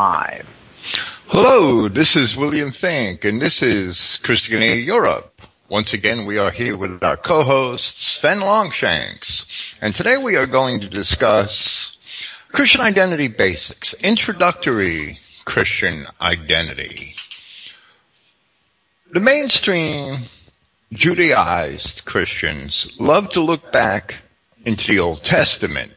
live. Hello, this is William Finck, and this is Christogenea Europe. Once again, we are here with our co-host, Sven Longshanks, and today we are going to discuss Christian identity basics, introductory Christian identity. The mainstream Judaized Christians love to look back into the Old Testament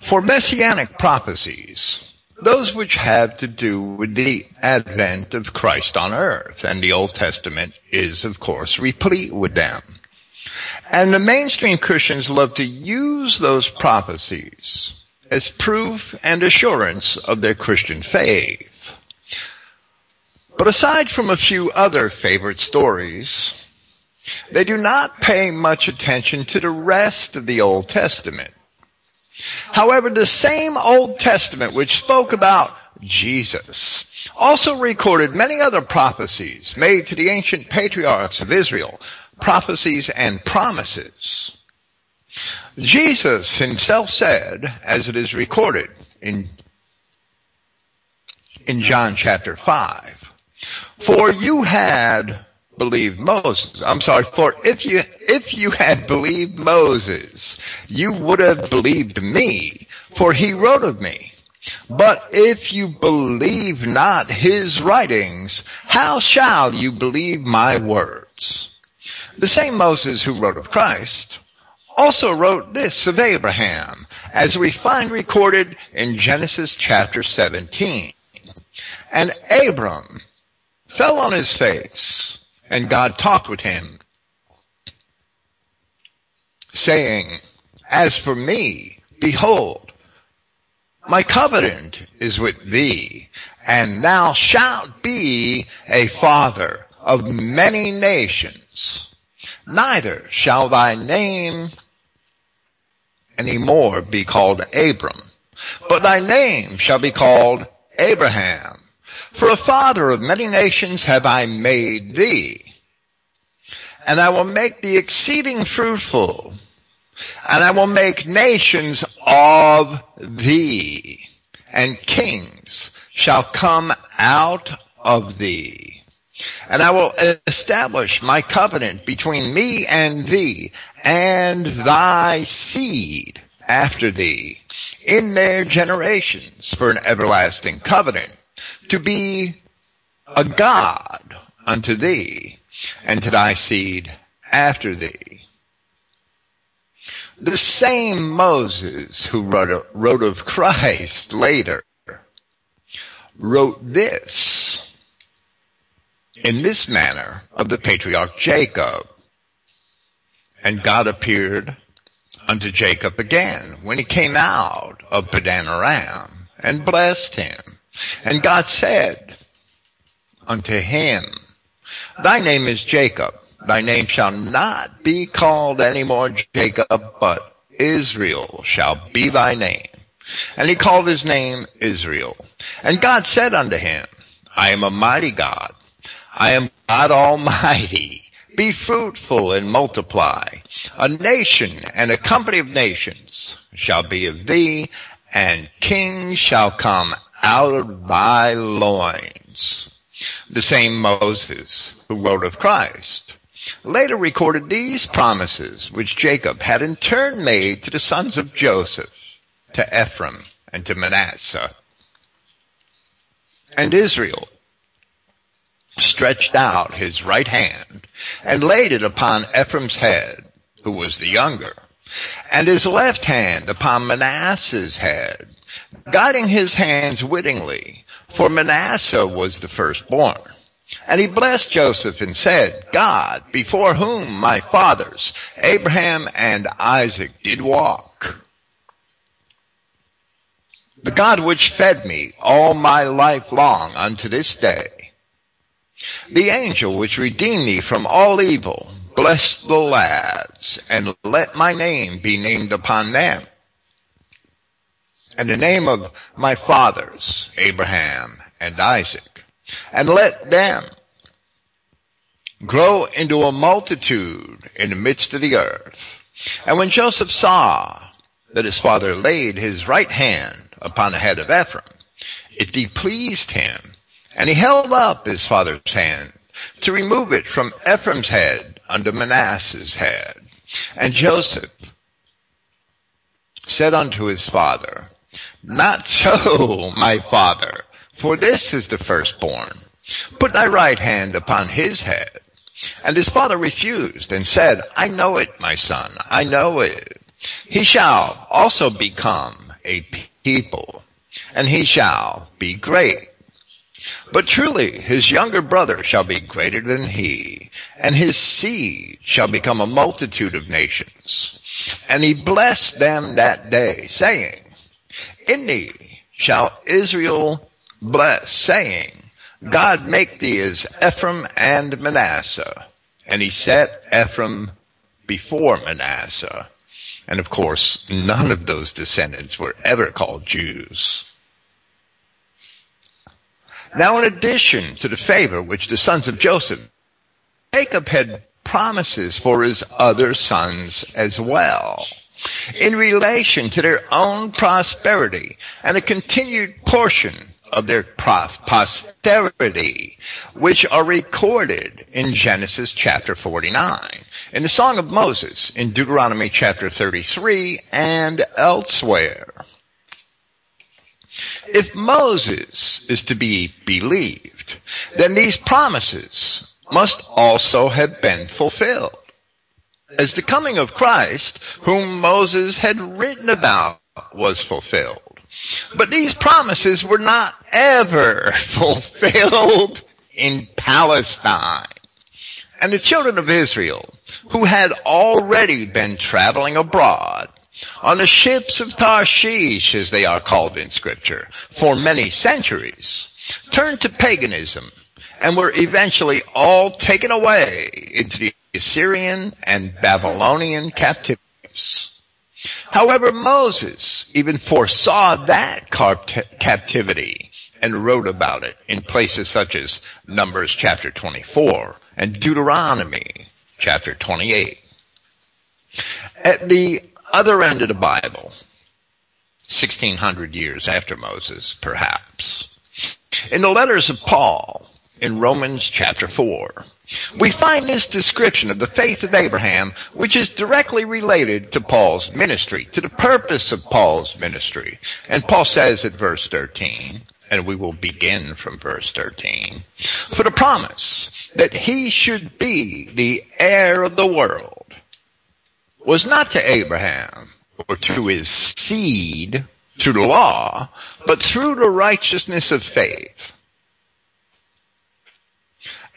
for messianic prophecies, those which have to do with the advent of Christ on earth, and the Old Testament is, of course, replete with them. And the mainstream Christians love to use those prophecies as proof and assurance of their Christian faith. But aside from a few other favorite stories, they do not pay much attention to the rest of the Old Testament. However, the same Old Testament which spoke about Jesus also recorded many other prophecies made to the ancient patriarchs of Israel, prophecies and promises. Jesus himself said, as it is recorded in, in John chapter 5, For you had believed Moses. I'm sorry, for if you, if you had believed Moses, you would have believed me, for he wrote of me. But if you believe not his writings, how shall you believe my words? The same Moses who wrote of Christ also wrote this of Abraham, as we find recorded in Genesis chapter 17. And Abram fell on his face and God talked with him, saying, As for me, behold, my covenant is with thee, and thou shalt be a father of many nations. Neither shall thy name any more be called Abram, but thy name shall be called Abraham for a father of many nations have I made thee. And I will make thee exceeding fruitful. And I will make nations of thee. And kings shall come out of thee. And I will establish my covenant between me and thee and thy seed after thee in their generations for an everlasting covenant to be a God unto thee and to thy seed after thee. The same Moses who wrote, wrote of Christ later wrote this in this manner of the patriarch Jacob. And God appeared unto Jacob again when he came out of Padan Aram and blessed him and God said unto him, Thy name is Jacob. Thy name shall not be called any more Jacob, but Israel shall be thy name. And he called his name Israel. And God said unto him, I am a mighty God. I am God Almighty. Be fruitful and multiply. A nation and a company of nations shall be of thee, and kings shall come out of thy loins. The same Moses who wrote of Christ later recorded these promises which Jacob had in turn made to the sons of Joseph, to Ephraim and to Manasseh. And Israel stretched out his right hand and laid it upon Ephraim's head, who was the younger, and his left hand upon Manasseh's head, guiding his hands wittingly, for Manasseh was the firstborn. And he blessed Joseph and said, God, before whom my fathers, Abraham and Isaac, did walk, the God which fed me all my life long unto this day, the angel which redeemed me from all evil, bless the lads, and let my name be named upon them and the name of my fathers, Abraham and Isaac, and let them grow into a multitude in the midst of the earth. And when Joseph saw that his father laid his right hand upon the head of Ephraim. It displeased him, and he held up his father's hand to remove it from Ephraim's head unto Manasseh's head. And Joseph said unto his father, Not so, my father, for this is the firstborn. Put thy right hand upon his head. And his father refused and said, I know it, my son, I know it. He shall also become a people, and he shall be great. But truly his younger brother shall be greater than he, and his seed shall become a multitude of nations. And he blessed them that day, saying, Thee shall Israel bless, saying, God make thee as Ephraim and Manasseh. And he set Ephraim before Manasseh. And of course, none of those descendants were ever called Jews. Now in addition to the favor which the sons of Joseph, Jacob had promises for his other sons as well in relation to their own prosperity and a continued portion of their posterity, which are recorded in Genesis chapter 49, in the Song of Moses, in Deuteronomy chapter 33, and elsewhere. If Moses is to be believed, then these promises must also have been fulfilled. As the coming of Christ, whom Moses had written about, was fulfilled. But these promises were not ever fulfilled in Palestine. And the children of Israel, who had already been traveling abroad, on the ships of Tarshish, as they are called in scripture, for many centuries, turned to paganism and were eventually all taken away into the Assyrian and Babylonian captivities. However, Moses even foresaw that captivity and wrote about it in places such as Numbers chapter 24 and Deuteronomy chapter 28. At the other end of the Bible, 1600 years after Moses, perhaps, in the letters of Paul in Romans chapter 4, we find this description of the faith of Abraham, which is directly related to Paul's ministry, to the purpose of Paul's ministry. And Paul says at verse 13, and we will begin from verse 13, for the promise that he should be the heir of the world was not to Abraham or to his seed through the law, but through the righteousness of faith.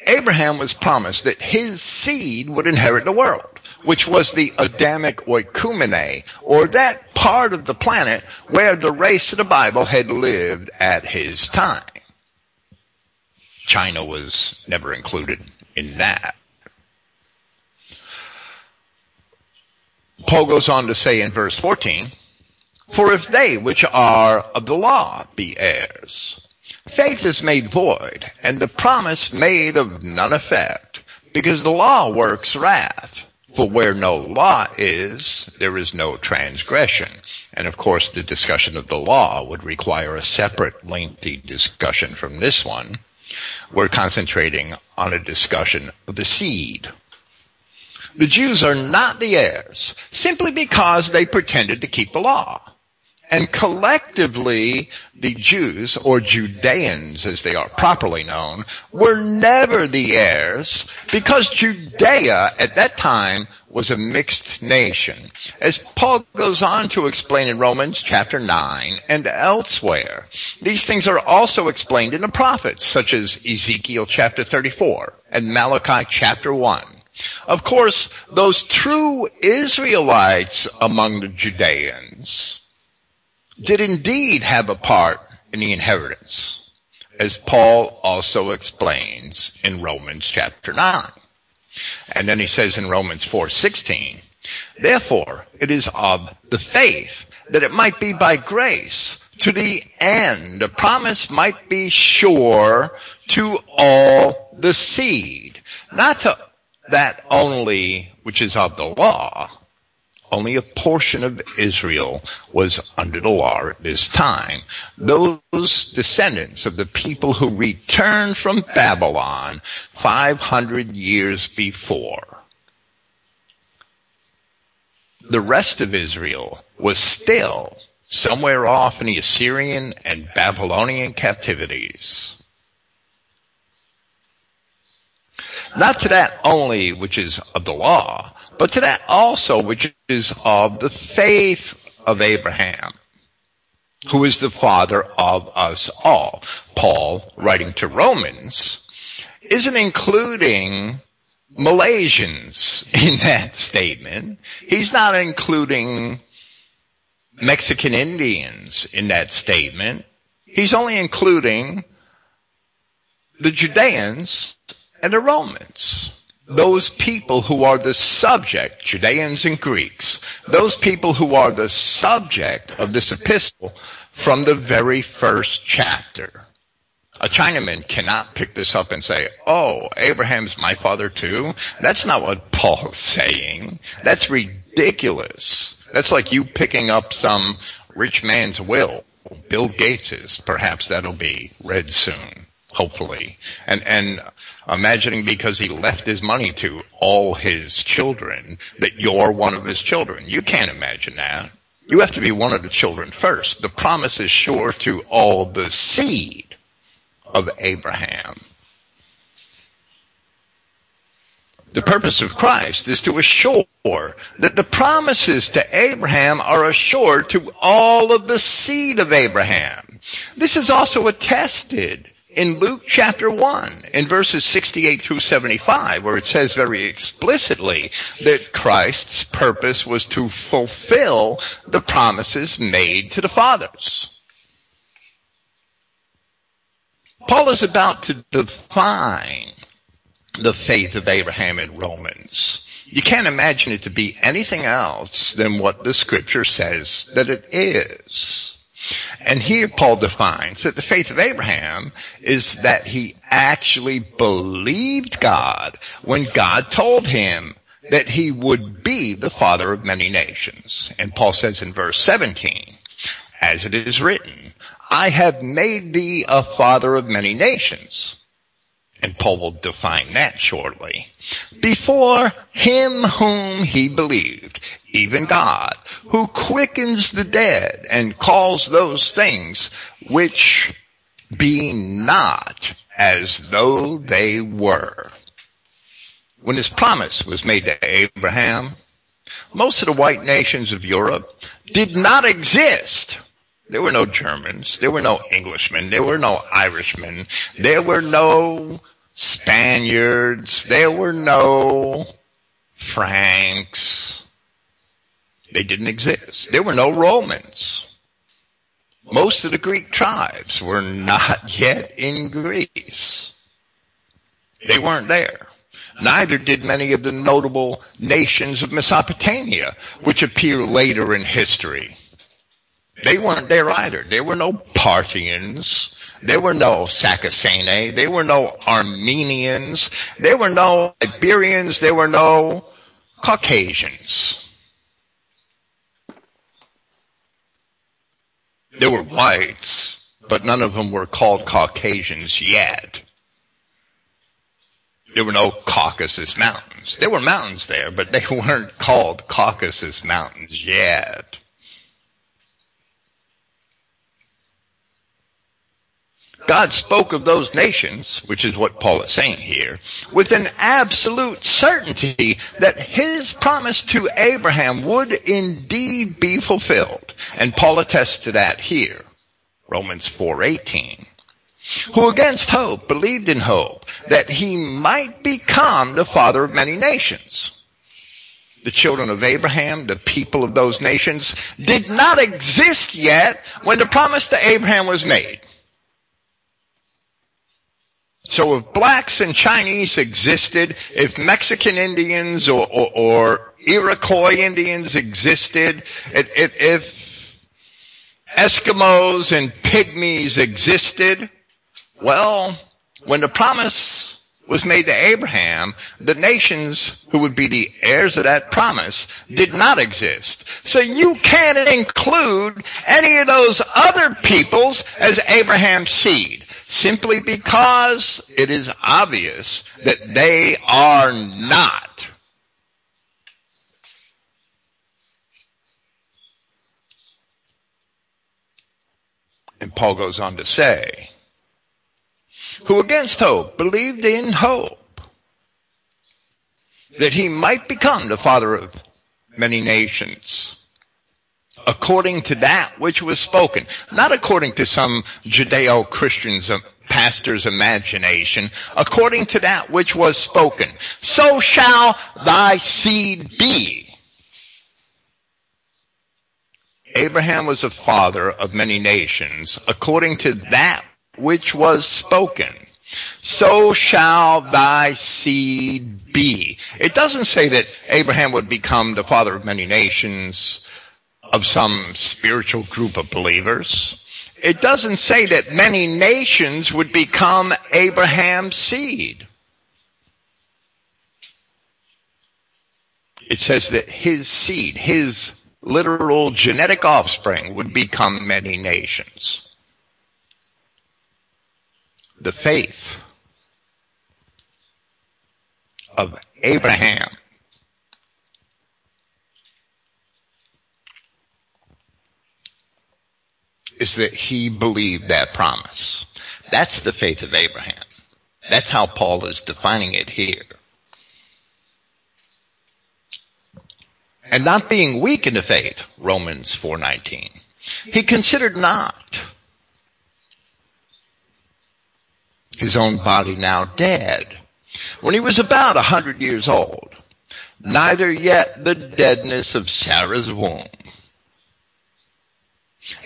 Abraham was promised that his seed would inherit the world, which was the Adamic oikumene, or that part of the planet where the race of the Bible had lived at his time. China was never included in that. Paul goes on to say in verse 14, For if they which are of the law be heirs, Faith is made void, and the promise made of none effect, because the law works wrath. For where no law is, there is no transgression. And of course, the discussion of the law would require a separate lengthy discussion from this one. We're concentrating on a discussion of the seed. The Jews are not the heirs simply because they pretended to keep the law. And collectively, the Jews, or Judeans as they are properly known, were never the heirs because Judea at that time was a mixed nation. As Paul goes on to explain in Romans chapter 9 and elsewhere, these things are also explained in the prophets, such as Ezekiel chapter 34 and Malachi chapter 1. Of course, those true Israelites among the Judeans did indeed have a part in the inheritance, as Paul also explains in Romans chapter 9. And then he says in Romans 4:16, therefore it is of the faith that it might be by grace to the end the promise might be sure to all the seed, not to that only which is of the law, only a portion of Israel was under the law at this time. Those descendants of the people who returned from Babylon 500 years before. The rest of Israel was still somewhere off in the Assyrian and Babylonian captivities. Not to that only which is of the law, but to that also which is of the faith of Abraham, who is the father of us all. Paul, writing to Romans, isn't including Malaysians in that statement. He's not including Mexican Indians in that statement. He's only including the Judeans and the Romans. Those people who are the subject, Judeans and Greeks, those people who are the subject of this epistle from the very first chapter. A Chinaman cannot pick this up and say, oh, Abraham's my father too. That's not what Paul's saying. That's ridiculous. That's like you picking up some rich man's will. Bill Gates's, perhaps that'll be read soon, hopefully. And, and imagining because he left his money to all his children that you're one of his children. You can't imagine that. You have to be one of the children first. The promise is sure to all the seed of Abraham. The purpose of Christ is to assure that the promises to Abraham are assured to all of the seed of Abraham. This is also attested in Luke chapter 1 in verses 68 through 75 where it says very explicitly that Christ's purpose was to fulfill the promises made to the fathers. Paul is about to define the faith of Abraham in Romans. You can't imagine it to be anything else than what the scripture says that it is. And here Paul defines that the faith of Abraham is that he actually believed God when God told him that he would be the father of many nations. And Paul says in verse 17, as it is written, I have made thee a father of many nations. And Paul will define that shortly. Before him whom he believed, even God, who quickens the dead and calls those things which be not as though they were. When his promise was made to Abraham, most of the white nations of Europe did not exist there were no Germans. There were no Englishmen. There were no Irishmen. There were no Spaniards. There were no Franks. They didn't exist. There were no Romans. Most of the Greek tribes were not yet in Greece. They weren't there. Neither did many of the notable nations of Mesopotamia, which appear later in history. They weren't there either. There were no Parthians. There were no Sacassane. There were no Armenians. There were no Iberians. There were no Caucasians. There were whites, but none of them were called Caucasians yet. There were no Caucasus Mountains. There were mountains there, but they weren't called Caucasus Mountains yet. God spoke of those nations, which is what Paul is saying here, with an absolute certainty that his promise to Abraham would indeed be fulfilled. And Paul attests to that here. Romans 4:18. Who against hope believed in hope that he might become the father of many nations. The children of Abraham, the people of those nations, did not exist yet when the promise to Abraham was made. So if blacks and Chinese existed, if Mexican Indians or, or, or Iroquois Indians existed, if, if Eskimos and Pygmies existed, well, when the promise was made to Abraham, the nations who would be the heirs of that promise did not exist. So you can't include any of those other peoples as Abraham's seed, simply because it is obvious that they are not. And Paul goes on to say, who against hope believed in hope that he might become the father of many nations according to that which was spoken, not according to some Judeo-Christian's pastor's imagination, according to that which was spoken. So shall thy seed be. Abraham was a father of many nations according to that which was spoken. So shall thy seed be. It doesn't say that Abraham would become the father of many nations of some spiritual group of believers. It doesn't say that many nations would become Abraham's seed. It says that his seed, his literal genetic offspring would become many nations the faith of Abraham. Is that he believed that promise. That's the faith of Abraham. That's how Paul is defining it here. And not being weak in the faith, Romans 4:19. He considered not his own body now dead, when he was about a hundred years old, neither yet the deadness of Sarah's womb.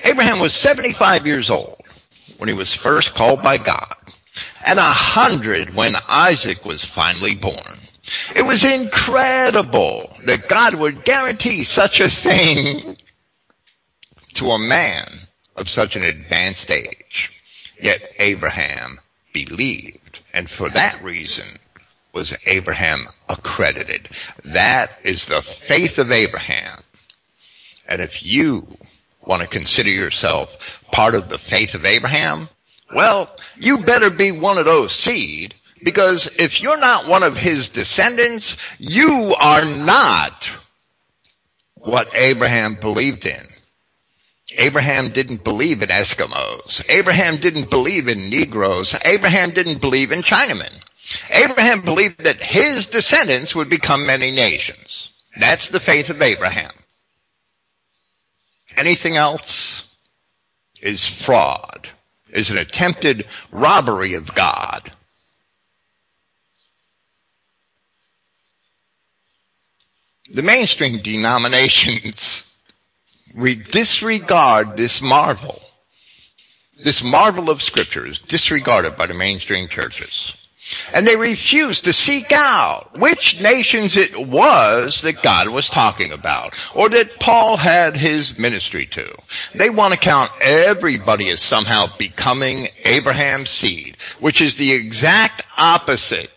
Abraham was 75 years old when he was first called by God, and a hundred when Isaac was finally born. It was incredible that God would guarantee such a thing to a man of such an advanced age. Yet Abraham believed. And for that reason was Abraham accredited. That is the faith of Abraham. And if you want to consider yourself part of the faith of Abraham, well, you better be one of those seed because if you're not one of his descendants, you are not what Abraham believed in. Abraham didn't believe in Eskimos. Abraham didn't believe in Negroes. Abraham didn't believe in Chinamen. Abraham believed that his descendants would become many nations. That's the faith of Abraham. Anything else is fraud, is an attempted robbery of God. The mainstream denominations we disregard this marvel. This marvel of scripture is disregarded by the mainstream churches. And they refuse to seek out which nations it was that God was talking about, or that Paul had his ministry to. They want to count everybody as somehow becoming Abraham's seed, which is the exact opposite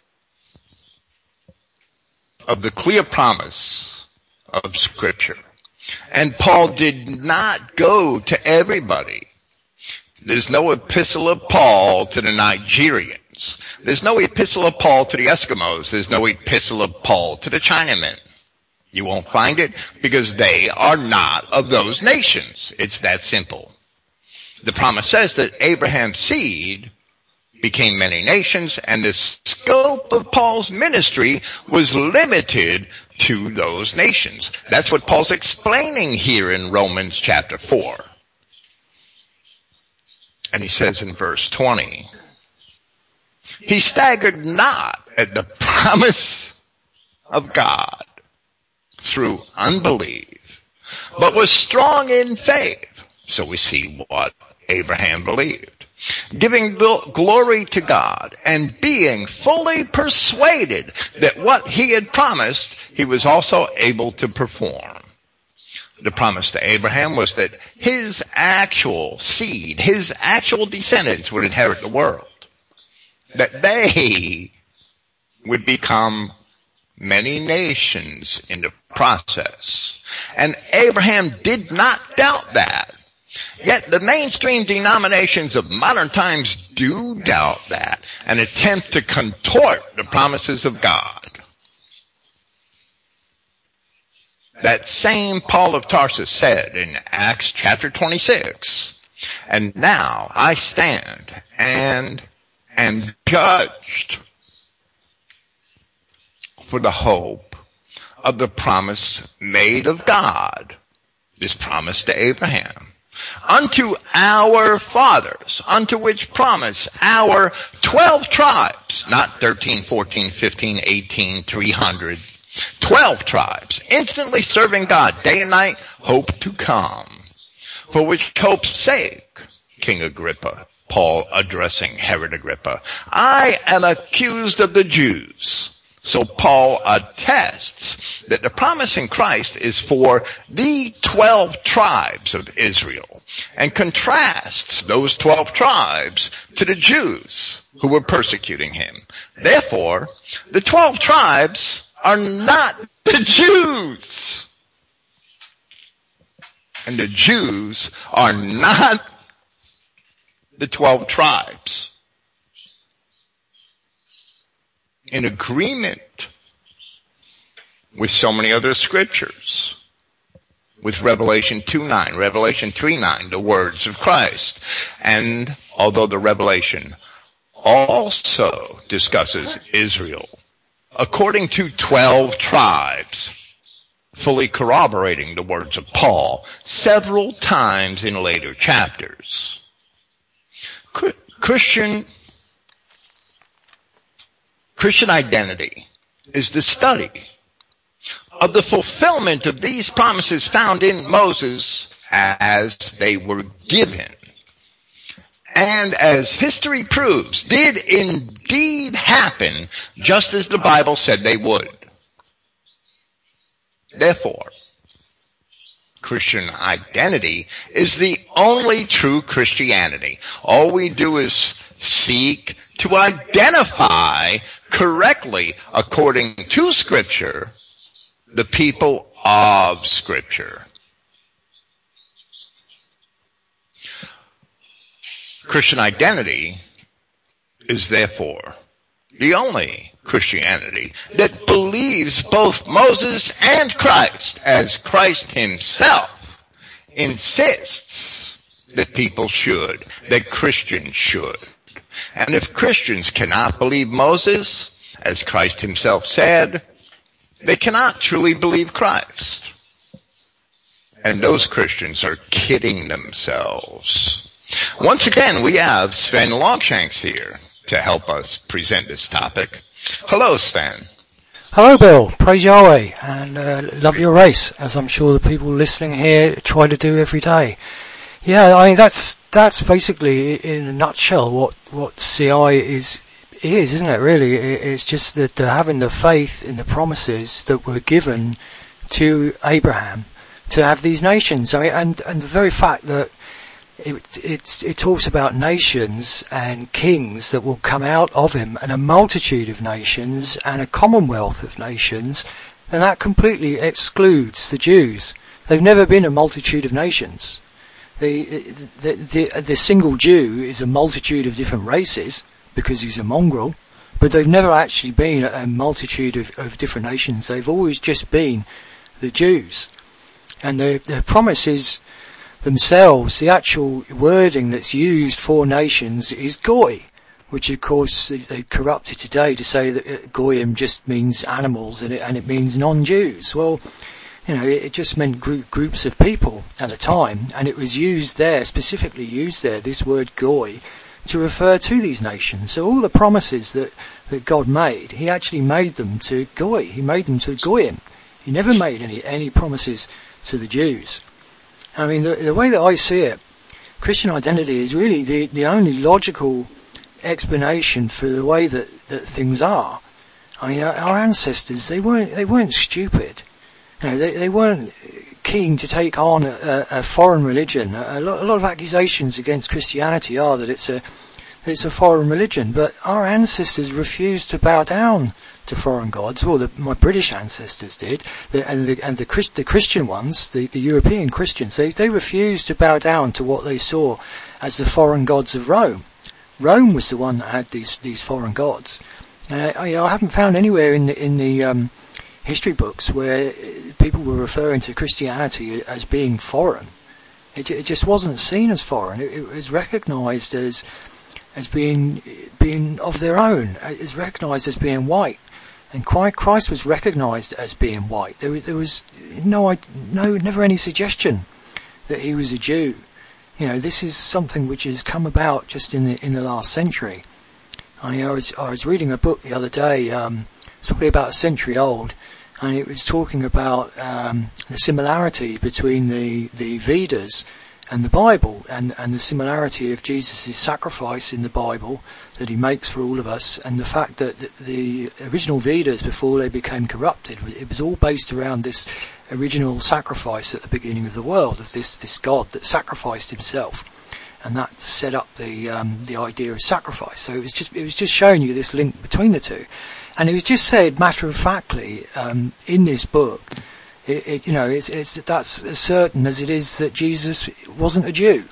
of the clear promise of scripture. And Paul did not go to everybody. There's no epistle of Paul to the Nigerians. There's no epistle of Paul to the Eskimos. There's no epistle of Paul to the Chinamen. You won't find it because they are not of those nations. It's that simple. The promise says that Abraham's seed became many nations and the scope of Paul's ministry was limited to those nations. That's what Paul's explaining here in Romans chapter 4. And he says in verse 20, he staggered not at the promise of God through unbelief, but was strong in faith. So we see what Abraham believed giving glory to God and being fully persuaded that what he had promised, he was also able to perform. The promise to Abraham was that his actual seed, his actual descendants would inherit the world. That they would become many nations in the process. And Abraham did not doubt that. Yet the mainstream denominations of modern times do doubt that and attempt to contort the promises of God. That same Paul of Tarsus said in Acts chapter 26, and now I stand and am judged for the hope of the promise made of God. This promise to Abraham. Unto our fathers, unto which promise our 12 tribes, not 13, 14, 15, 18, 300, 12 tribes, instantly serving God day and night, hope to come. For which hope's sake, King Agrippa, Paul addressing Herod Agrippa, I am accused of the Jews. So Paul attests that the promise in Christ is for the 12 tribes of Israel and contrasts those 12 tribes to the Jews who were persecuting him. Therefore, the 12 tribes are not the Jews. And the Jews are not the 12 tribes. In agreement with so many other scriptures. With Revelation 2 9, Revelation 3 9, the words of Christ. And although the Revelation also discusses Israel according to 12 tribes, fully corroborating the words of Paul several times in later chapters. Christian, Christian identity is the study of the fulfillment of these promises found in Moses as they were given and as history proves, did indeed happen just as the Bible said they would. Therefore, Christian identity is the only true Christianity. All we do is seek to identify correctly according to scripture the people of scripture. Christian identity is therefore the only Christianity that believes both Moses and Christ as Christ himself insists that people should, that Christians should. And if Christians cannot believe Moses, as Christ himself said, they cannot truly believe Christ. And those Christians are kidding themselves. Once again, we have Sven Longshanks here to help us present this topic. Hello, Stan. Hello, Bill. Praise Yahweh and uh, love your race, as I'm sure the people listening here try to do every day. Yeah, I mean that's that's basically in a nutshell what what CI is is, isn't it? Really, it's just that having the faith in the promises that were given to Abraham to have these nations. I mean, and and the very fact that it, it, it talks about nations and kings that will come out of him and a multitude of nations and a commonwealth of nations, then that completely excludes the Jews. They've never been a multitude of nations. The, the, the, the single Jew is a multitude of different races because he's a mongrel, but they've never actually been a multitude of, of different nations. They've always just been the Jews. And the, the promise is themselves, the actual wording that's used for nations is goy, which of course they corrupted today to say that uh, goyim just means animals and it, and it means non-Jews. Well, you know, it, just meant group, groups of people at a time, and it was used there, specifically used there, this word goy, to refer to these nations. So all the promises that, that God made, He actually made them to goy. He made them to goyim. He never made any, any promises to the Jews. I mean, the, the way that I see it, Christian identity is really the, the only logical explanation for the way that, that things are. I mean, our, ancestors, they weren't, they weren't stupid. You know, they, they weren't keen to take on a, a foreign religion. A lot, a lot, of accusations against Christianity are that it's a, it's a foreign religion. But our ancestors refused to bow down to foreign gods. Well, the, my British ancestors did, the, and the and the, Christ, the Christian ones, the, the European Christians, they they refused to bow down to what they saw as the foreign gods of Rome. Rome was the one that had these these foreign gods. Uh, I, I haven't found anywhere in the in the um, history books where people were referring to Christianity as being foreign. It, it just wasn't seen as foreign. It, it was recognised as as being being of their own. Was recognised as being white, and Christ was recognised as being white. There, there was no no never any suggestion that he was a Jew. You know, this is something which has come about just in the in the last century. I, I was I was reading a book the other day. Um, it's probably about a century old, and it was talking about um, the similarity between the the Vedas and the Bible, and and the similarity of Jesus' sacrifice in the Bible that he makes for all of us, and the fact that the, the original Vedas before they became corrupted, it was all based around this original sacrifice at the beginning of the world of this this God that sacrificed himself and that set up the um, the idea of sacrifice. So it was just it was just showing you this link between the two, and it was just said matter of factly um, in this book. It, it, you know, it's, it's that's as certain as it is that Jesus wasn't a Jew.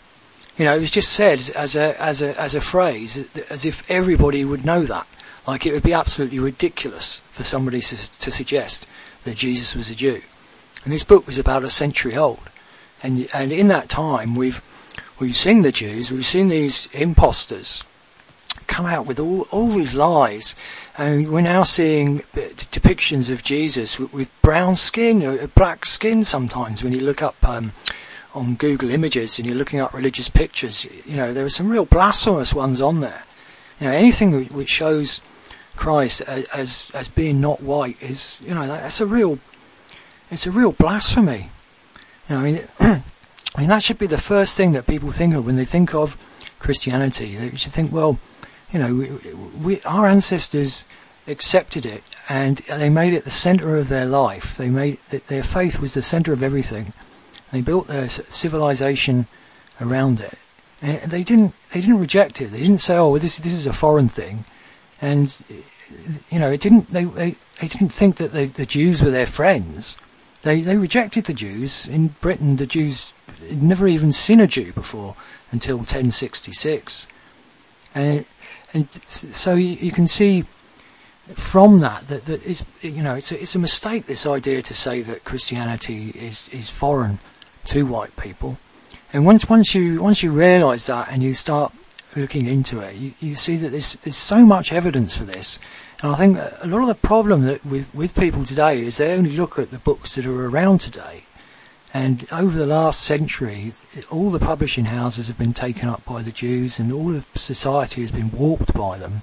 You know, it was just said as a as a as a phrase, as if everybody would know that. Like it would be absolutely ridiculous for somebody to, to suggest that Jesus was a Jew. And this book was about a century old, and and in that time we've we've seen the Jews, we've seen these imposters come out with all, all these lies. And we're now seeing depictions of Jesus with, with brown skin, or black skin sometimes when you look up um, on Google Images and you're looking up religious pictures. You know, there are some real blasphemous ones on there. You know, anything which shows Christ as, as, as being not white is, you know, that's a real, it's a real blasphemy. You know, I mean, I mean, that should be the first thing that people think of when they think of Christianity. They should think, well, you know, we, we, our ancestors accepted it and they made it the center of their life. They made their faith was the center of everything. They built their civilization around it. And they didn't they didn't reject it. They didn't say, "Oh, well, this this is a foreign thing," and you know, it didn't. They they, they didn't think that the, the Jews were their friends. They they rejected the Jews in Britain. The Jews had never even seen a Jew before until 1066, and and so you, you can see from that that, that it's, you know it's a, it's a mistake this idea to say that Christianity is is foreign to white people, and once once you once you realise that and you start looking into it, you, you see that there's there's so much evidence for this, and I think a lot of the problem that with with people today is they only look at the books that are around today, and over the last century, all the publishing houses have been taken up by the Jews, and all of society has been warped by them.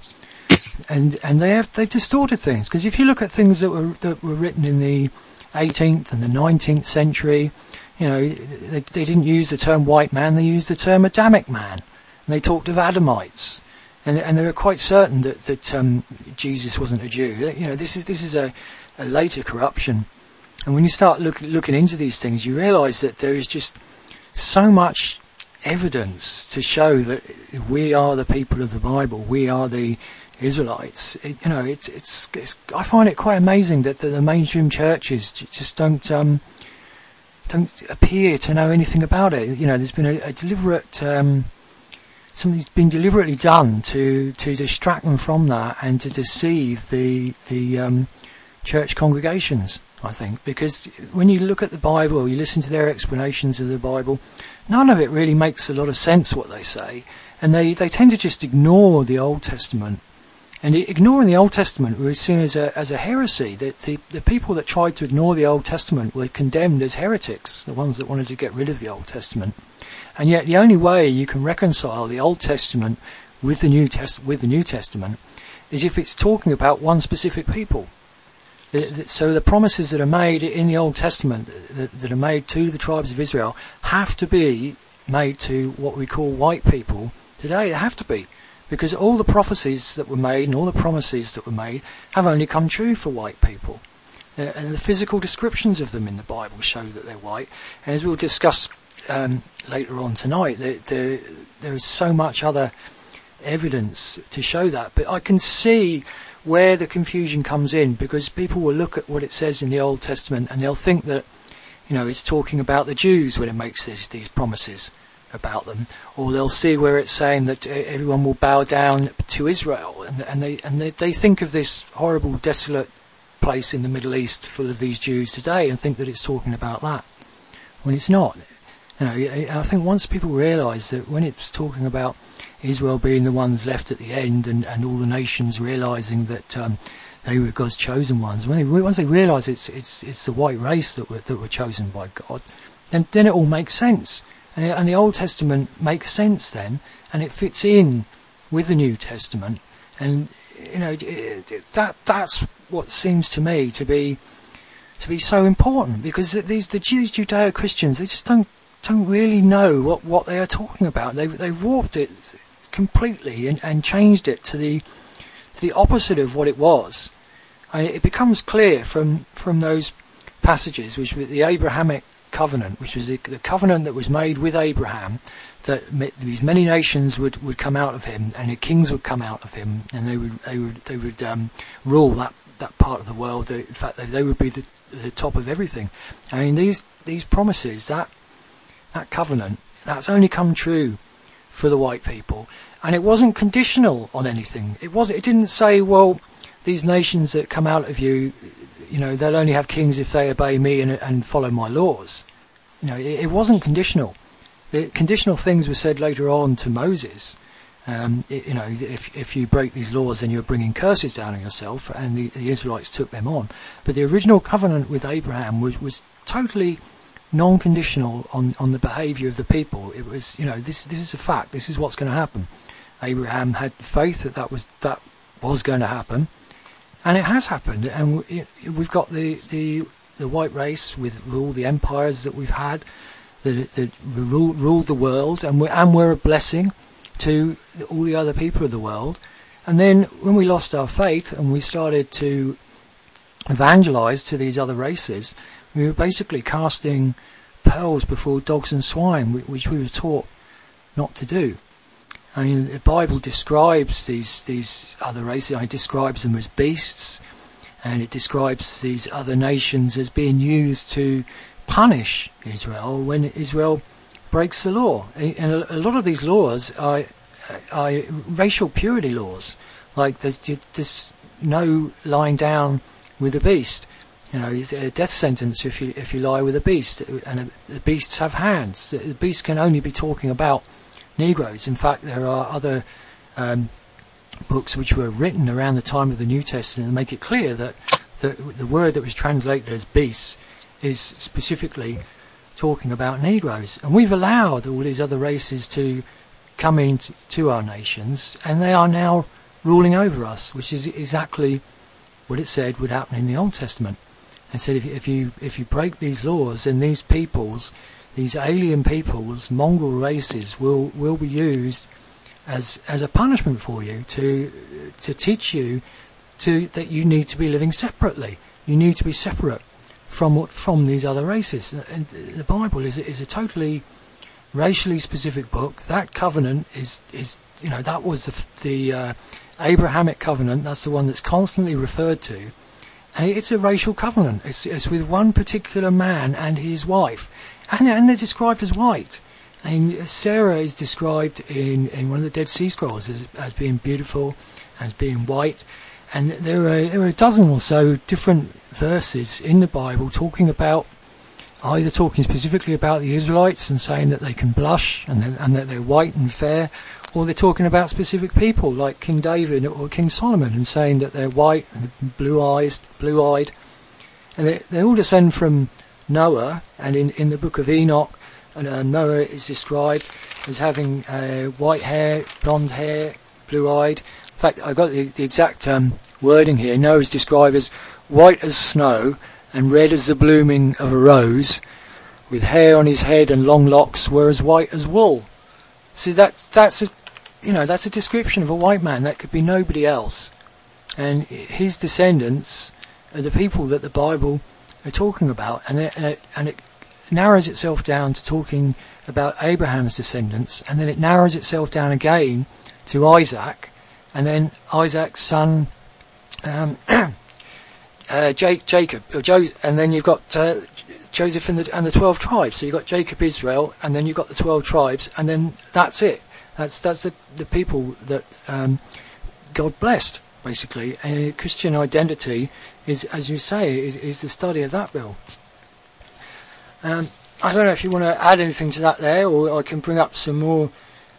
And and they have they've distorted things because if you look at things that were that were written in the 18th and the 19th century, you know they, they didn't use the term white man; they used the term Adamic man, and they talked of Adamites, and and they were quite certain that that um, Jesus wasn't a Jew. You know this is this is a, a later corruption and when you start look, looking into these things, you realise that there is just so much evidence to show that we are the people of the Bible. We are the Israelites. It, you know, it's, it's, it's I find it quite amazing that the, the mainstream churches just don't um, don't appear to know anything about it. You know, there's been a, a deliberate um, something's been deliberately done to to distract them from that and to deceive the the um, church congregations. I think, because when you look at the Bible, or you listen to their explanations of the Bible, none of it really makes a lot of sense what they say, and they, they tend to just ignore the Old Testament. And ignoring the Old Testament was seen as a, as a heresy. The, the, the people that tried to ignore the Old Testament were condemned as heretics, the ones that wanted to get rid of the Old Testament. And yet the only way you can reconcile the Old Testament with the New, Test- with the New Testament is if it's talking about one specific people. So the promises that are made in the Old Testament that, that, are made to the tribes of Israel have to be made to what we call white people today. They have to be. Because all the prophecies that were made and all the promises that were made have only come true for white people. Uh, and the physical descriptions of them in the Bible show that they're white. And as we'll discuss um, later on tonight, there, there, there is so much other evidence to show that. But I can see where the confusion comes in because people will look at what it says in the Old Testament and they'll think that, you know, it's talking about the Jews when it makes this, these promises about them, or they'll see where it's saying that uh, everyone will bow down to Israel, and, and they and they, they think of this horrible, desolate place in the Middle East full of these Jews today, and think that it's talking about that, when it's not. You know, I think once people realise that when it's talking about Israel being the ones left at the end, and, and all the nations realising that um, they were God's chosen ones, when they, once they realise it's it's it's the white race that were that were chosen by God, then then it all makes sense, and, and the Old Testament makes sense then, and it fits in with the New Testament, and you know that that's what seems to me to be to be so important because these the Jews Judeo Christians they just don't don't really know what, what they are talking about. They they warped it completely and, and changed it to the to the opposite of what it was. I mean, it becomes clear from from those passages, which were the Abrahamic covenant, which was the, the covenant that was made with Abraham, that these many nations would, would come out of him, and the kings would come out of him, and they would they would they would um, rule that that part of the world. In fact, they, they would be the, the top of everything. I mean, these these promises that that covenant, that's only come true for the white people. And it wasn't conditional on anything. It was it didn't say, well, these nations that come out of you, you know, they'll only have kings if they obey me and, and follow my laws. You know, it, it, wasn't conditional. The conditional things were said later on to Moses. Um, it, you know, if if you break these laws, then you're bringing curses down on yourself, and the, the Israelites took them on. But the original covenant with Abraham was was totally non-conditional on, on the behaviour of the people. It was, you know, this this is a fact. This is what's going to happen. Abraham had faith that that was that was going to happen, and it has happened. And we've got the the the white race with all the empires that we've had that, that rule, ruled the world, and we're and we're a blessing to all the other people of the world. And then when we lost our faith and we started to evangelize to these other races, we were basically casting pearls before dogs and swine, which we were taught not to do. I mean, the Bible describes these these other races. It describes them as beasts, and it describes these other nations as being used to punish Israel when Israel breaks the law. And a, lot of these laws are, are racial purity laws, like there's, there's no lying down with a beast. You know, it's a death sentence if you if you lie with a beast, and the beasts have hands. The beast can only be talking about Negroes. In fact, there are other um, books which were written around the time of the New Testament that make it clear that the, the word that was translated as beasts is specifically talking about Negroes. And we've allowed all these other races to come into our nations, and they are now ruling over us, which is exactly what it said would happen in the Old Testament and said if, if you if you break these laws, then these peoples, these alien peoples, mongrel races, will will be used as as a punishment for you to to teach you to that you need to be living separately. You need to be separate from from these other races. And the Bible is is a totally racially specific book. That covenant is is you know that was the the uh, Abrahamic covenant. That's the one that's constantly referred to and it's a racial covenant. It's, it's with one particular man and his wife. And, and they're described as white. And Sarah is described in, in one of the Dead Sea Scrolls as, as being beautiful, as being white. And there are, there are a dozen or so different verses in the Bible talking about either talking specifically about the Israelites and saying that they can blush and, and that they're white and fair, or they're talking about specific people like King David or King Solomon and saying that they're white and blue eyes, blue eyed. And they, they all descend from Noah, and in, in the book of Enoch, and, uh, Noah is described as having uh, white hair, blonde hair, blue eyed. In fact, I got the, the exact um, wording here. Noah is described as white as snow and red as the blooming of a rose, with hair on his head and long locks were as white as wool. See, that, that's a you know, that's a description of a white man. That could be nobody else. And his descendants are the people that the Bible are talking about. And, it, and, it, and it, narrows itself down to talking about Abraham's descendants, and then it narrows itself down again to Isaac, and then Isaac's son um, uh, Jake, Jacob, jo- and then you've got uh, Joseph and the, and the twelve tribes. So you've got Jacob, Israel, and then you've got the twelve tribes, and then that's it. That's that's the the people that um, God blessed, basically. And Christian identity is, as you say, is, is the study of that, Bill. Um, I don't know if you want to add anything to that there, or I can bring up some more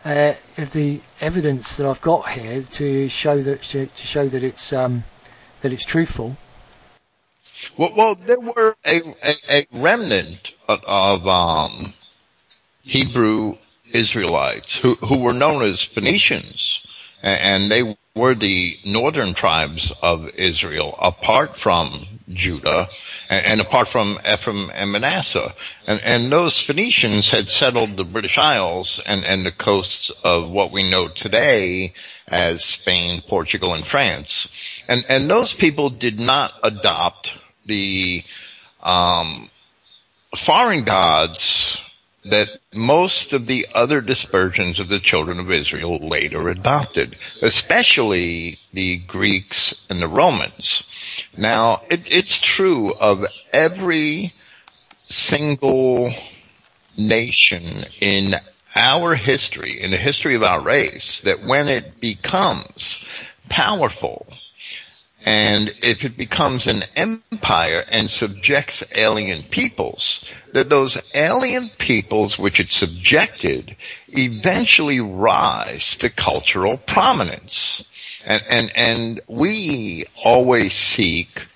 uh, of the evidence that I've got here to show that to, to show that it's um, that it's truthful. Well, well there were a, a, a remnant of, um, Hebrew Israelites who, who were known as Phoenicians, and they were the northern tribes of Israel, apart from Judah and, and, apart from Ephraim and Manasseh. And, and those Phoenicians had settled the British Isles and, and the coasts of what we know today as Spain, Portugal, and France. And, and those people did not adopt the um, foreign gods that most of the other dispersions of the children of Israel later adopted, especially the Greeks and the Romans. Now, it, it's true of every single nation in our history, in the history of our race, that when it becomes powerful, and if it becomes an empire and subjects alien peoples, that those alien peoples which it subjected eventually rise to cultural prominence. And, and, and we always seek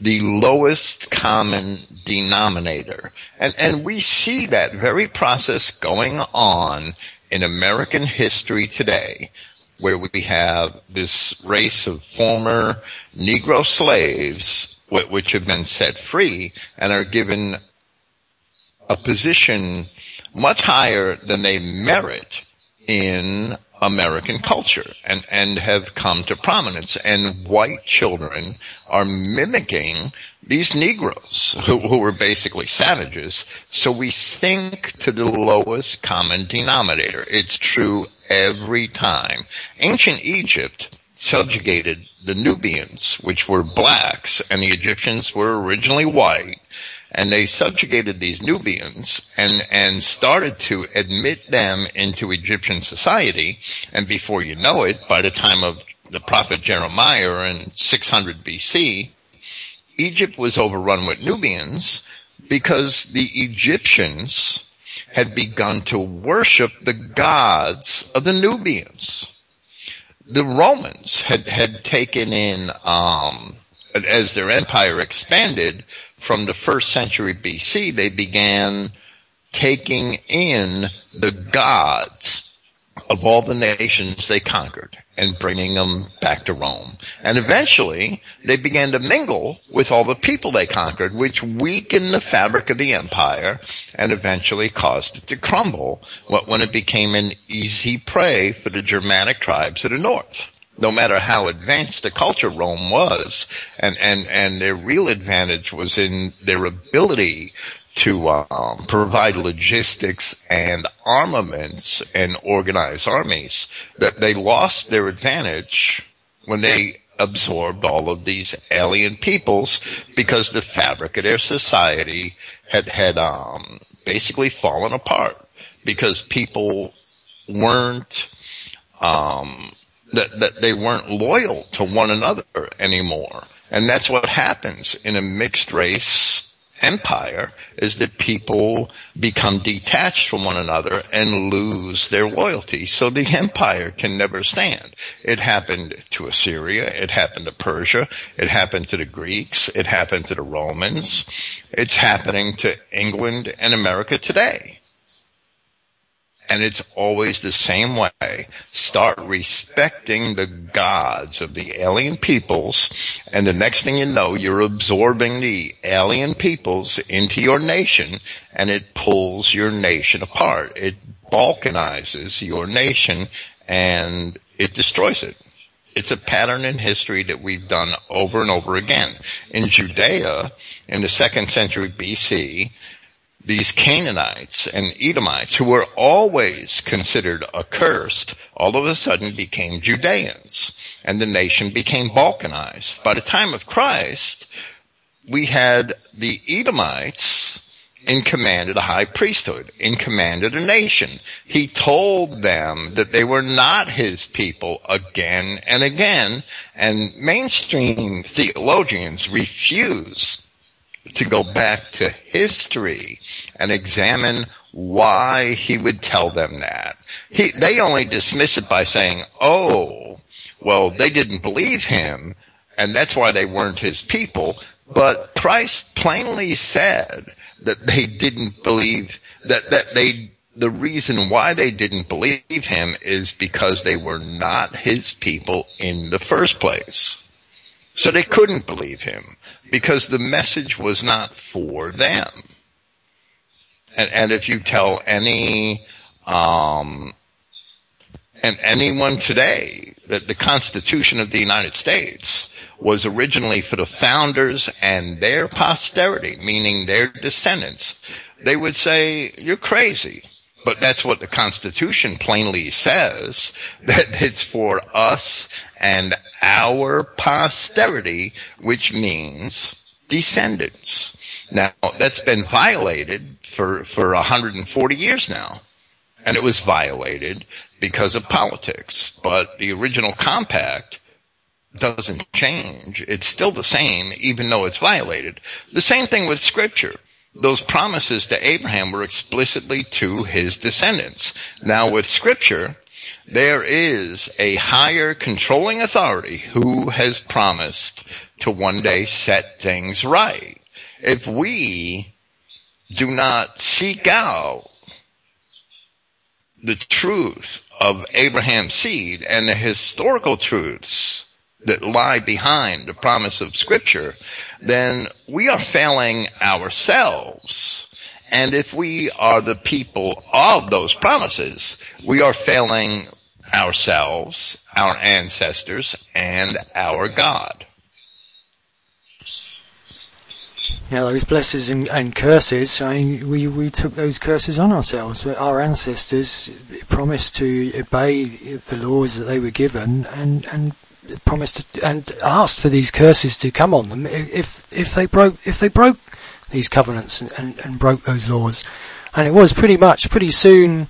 the lowest common denominator. And, and we see that very process going on in American history today where we have this race of former Negro slaves, which have been set free and are given a position much higher than they merit in American culture and, and have come to prominence. And white children are mimicking these Negroes who, who were basically savages. So we sink to the lowest common denominator. It's true every time. Ancient Egypt subjugated the Nubians, which were blacks, and the Egyptians were originally white, and they subjugated these Nubians and, and started to admit them into Egyptian society, and before you know it, by the time of the prophet Jeremiah in 600 BC, Egypt was overrun with Nubians because the Egyptians had begun to worship the gods of the Nubians. The Romans had, had taken in, um, as their empire expanded from the first century BC, they began taking in the gods of all the nations they conquered and bringing them back to Rome. And eventually, they began to mingle with all the people they conquered, which weakened the fabric of the empire and eventually caused it to crumble when it became an easy prey for the Germanic tribes of the north. No matter how advanced the culture Rome was, and, and, and their real advantage was in their ability to um, provide logistics and armaments and organize armies, that they lost their advantage when they absorbed all of these alien peoples because the fabric of their society had had um, basically fallen apart because people weren't um, that that they weren't loyal to one another anymore, and that's what happens in a mixed race empire is that people become detached from one another and lose their loyalty. So the empire can never stand. It happened to Assyria. It happened to Persia. It happened to the Greeks. It happened to the Romans. It's happening to England and America today and it's always the same way. Start respecting the gods of the alien peoples, and the next thing you know, you're absorbing the alien peoples into your nation, and it pulls your nation apart. It balkanizes your nation, and it destroys it. It's a pattern in history that we've done over and over again. In Judea, in the second century BC, these Canaanites and Edomites, who were always considered accursed, all of a sudden became Judeans, and the nation became balkanized. By the time of Christ, we had the Edomites in command of the high priesthood, in command of the nation. He told them that they were not his people again and again, and mainstream theologians refuse to go back to history and examine why he would tell them that. He, they only dismiss it by saying, oh, well, they didn't believe him, and that's why they weren't his people. But Christ plainly said that they didn't believe, that, that they, the reason why they didn't believe him is because they were not his people in the first place. So they couldn't believe him because the message was not for them. And, and if you tell any, um, and anyone today that the Constitution of the United States was originally for the founders and their posterity, meaning their descendants, they would say, you're crazy. But that's what the Constitution plainly says, that it's for us and our posterity, which means descendants. Now, that's been violated for, for 140 years now. And it was violated because of politics. But the original compact doesn't change. It's still the same, even though it's violated. The same thing with scripture. Those promises to Abraham were explicitly to his descendants. Now with scripture, there is a higher controlling authority who has promised to one day set things right. If we do not seek out the truth of Abraham's seed and the historical truths that lie behind the promise of scripture, then we are failing ourselves. And if we are the people of those promises, we are failing ourselves, our ancestors, and our God. Yeah, those blessings and, and, curses, I mean, we, we took those curses on ourselves. Our ancestors promised to obey the laws that they were given and, and promised to, and asked for these curses to come on them if, if they broke, if they broke these covenants and, and, and broke those laws. And it was pretty much, pretty soon,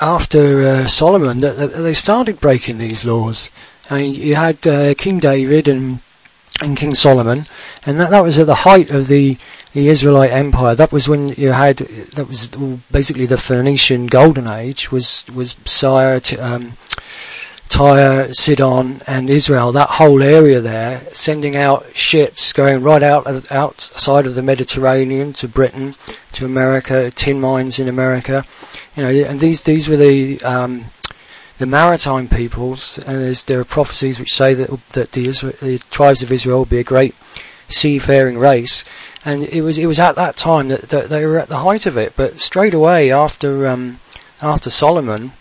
after uh, Solomon that, that, they started breaking these laws. I mean, you had uh, King David and and King Solomon, and that that was at the height of the the Israelite Empire. That was when you had that was basically the Phoenician Golden Age was was Sire to, um, Tyre, Sidon, and Israel, that whole area there, sending out ships going right out outside of the Mediterranean to Britain, to America, tin mines in America, you know, and these these were the um, the maritime peoples, and there are prophecies which say that that the, Israel, the tribes of Israel will be a great seafaring race, and it was it was at that time that, that they were at the height of it. But straight away after um, after Solomon,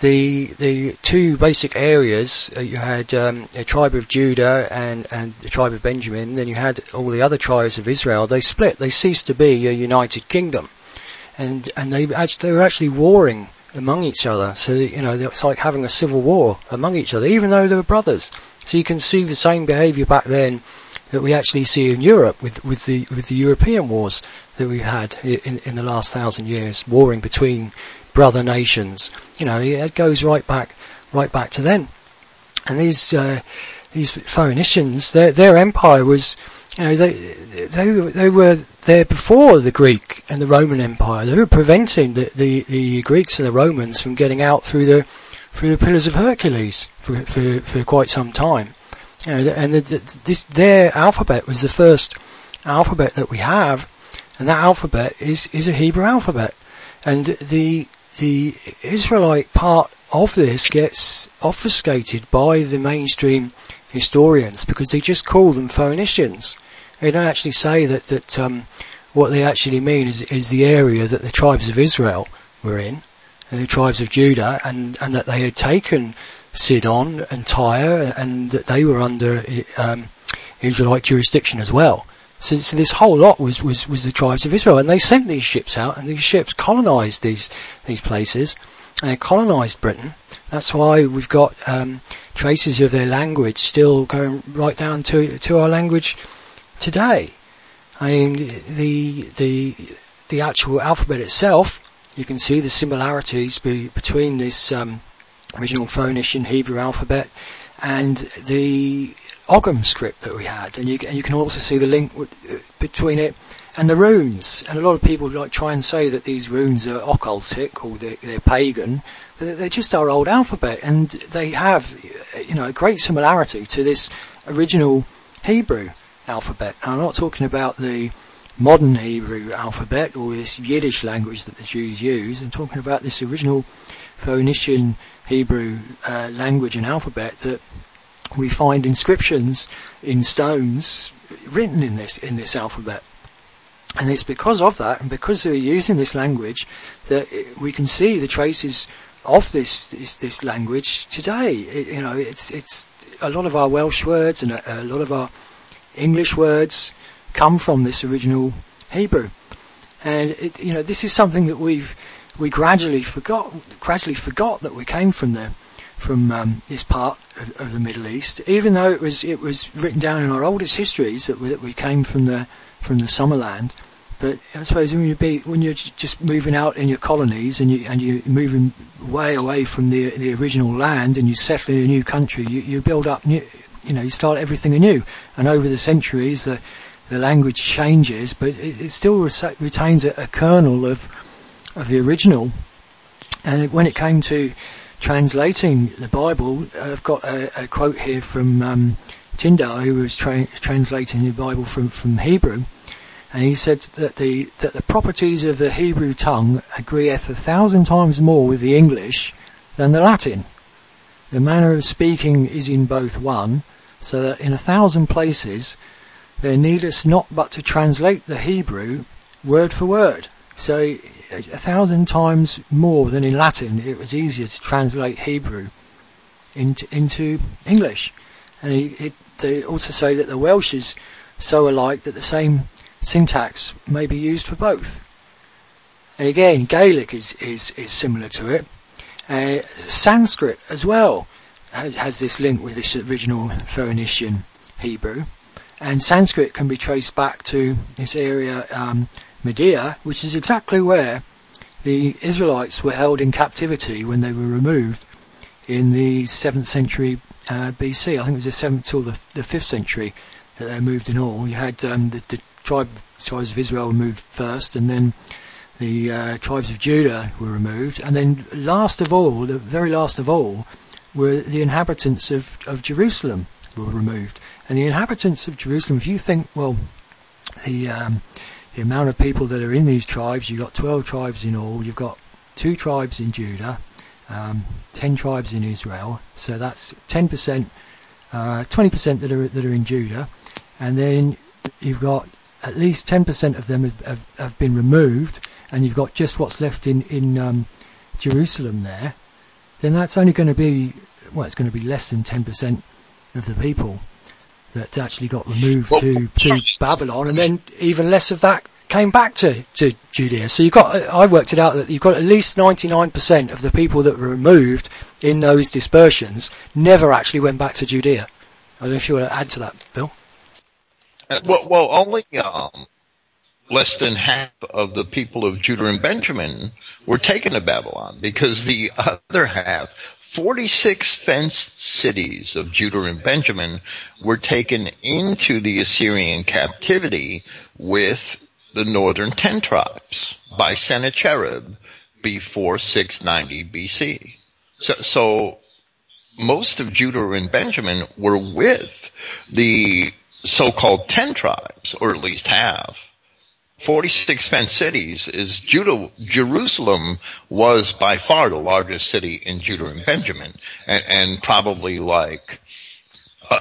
the the two basic areas uh, you had um, a tribe of Judah and and the tribe of Benjamin. Then you had all the other tribes of Israel. They split. They ceased to be a united kingdom, and and they actually, they were actually warring among each other. So that, you know it's like having a civil war among each other, even though they were brothers. So you can see the same behaviour back then that we actually see in Europe with with the with the European wars that we've had in in the last thousand years, warring between brother nations. You know, it goes right back, right back to then. And these, uh, these Phoenicians, their, their empire was, you know, they, they, they were there before the Greek and the Roman Empire. They were preventing the, the, the Greeks and the Romans from getting out through the, through the Pillars of Hercules for, for, for quite some time. You know, and the, the, this, their alphabet was the first alphabet that we have, and that alphabet is, is a Hebrew alphabet. And the the Israelite part of this gets obfuscated by the mainstream historians because they just call them Phoenicians. They don't actually say that that um, what they actually mean is is the area that the tribes of Israel were in, and the tribes of Judah, and and that they had taken Sidon and Tyre, and that they were under um, Israelite jurisdiction as well. So, so, this whole lot was, was, was the tribes of Israel, and they sent these ships out, and these ships colonised these these places, and they colonised Britain. That's why we've got um, traces of their language still going right down to to our language today. I mean, the the the actual alphabet itself, you can see the similarities be, between this um, original Phoenician Hebrew alphabet and the Ogham script that we had, and you, and you can also see the link uh, between it and the runes. And a lot of people like try and say that these runes are occultic or they're, they're pagan, but they're just our old alphabet, and they have, you know, a great similarity to this original Hebrew alphabet. And I'm not talking about the modern Hebrew alphabet or this Yiddish language that the Jews use. I'm talking about this original Phoenician Hebrew uh, language and alphabet that we find inscriptions in stones written in this in this alphabet. And it's because of that, and because they're using this language, that we can see the traces of this this, this language today. It, you know, it's it's a lot of our Welsh words and a, a lot of our English words come from this original Hebrew, and it, you know this is something that we've we gradually forgot gradually forgot that we came from there from um, this part of, of, the Middle East, even though it was it was written down in our oldest histories that we, that we came from the from the Summerland. But I suppose when you be when you're just moving out in your colonies and you and you're moving way away from the the original land and you settle in a new country, you, you build up new, you know, you start everything anew. And over the centuries, the the language changes, but it, it still retains a, a kernel of of the original. And when it came to translating the Bible, I've got a, a quote here from um, Tyndale, who was tra- translating the Bible from, from Hebrew, and he said that the that the properties of the Hebrew tongue agreeth a thousand times more with the English than the Latin. The manner of speaking is in both one, so that in a thousand places there needeth not but to translate the Hebrew word for word. So a thousand times more than in Latin, it was easier to translate Hebrew into, into English. And it, they also say that the Welsh is so alike that the same syntax may be used for both. And again, Gaelic is, is, is similar to it. Uh, Sanskrit as well has, has this link with this original Phoenician Hebrew. And Sanskrit can be traced back to this area um, Media, which is exactly where the Israelites were held in captivity when they were removed in the 7th century uh, BC. I think it was the 7th till the, the 5th century that they moved in all. You had um, the, the tribe, tribes of Israel moved first, and then the uh, tribes of Judah were removed, and then last of all, the very last of all, were the inhabitants of, of Jerusalem were removed. And the inhabitants of Jerusalem, if you think, well, the um, the amount of people that are in these tribes. You've got 12 tribes in all. You've got two tribes in Judah, um, 10 tribes in Israel. So that's 10%, uh, 20% that are that are in Judah, and then you've got at least 10% of them have, have, have, been removed, and you've got just what's left in in um, Jerusalem there. Then that's only going to be well, it's going to be less than 10% of the people that actually got removed to, to Babylon, and then even less of that came back to, to Judea. So you've got, I worked it out that you've got at least 99% of the people that were removed in those dispersions never actually went back to Judea. I don't know if you want to add to that, Bill. Uh, well, well, only um, less than half of the people of Judah and Benjamin were taken to Babylon because the other half 46 fenced cities of Judah and Benjamin were taken into the Assyrian captivity with the northern ten tribes by Sennacherib before 690 BC. So, so most of Judah and Benjamin were with the so-called ten tribes, or at least half. 46 fenced cities is Judah, Jerusalem was by far the largest city in Judah and Benjamin and, and probably like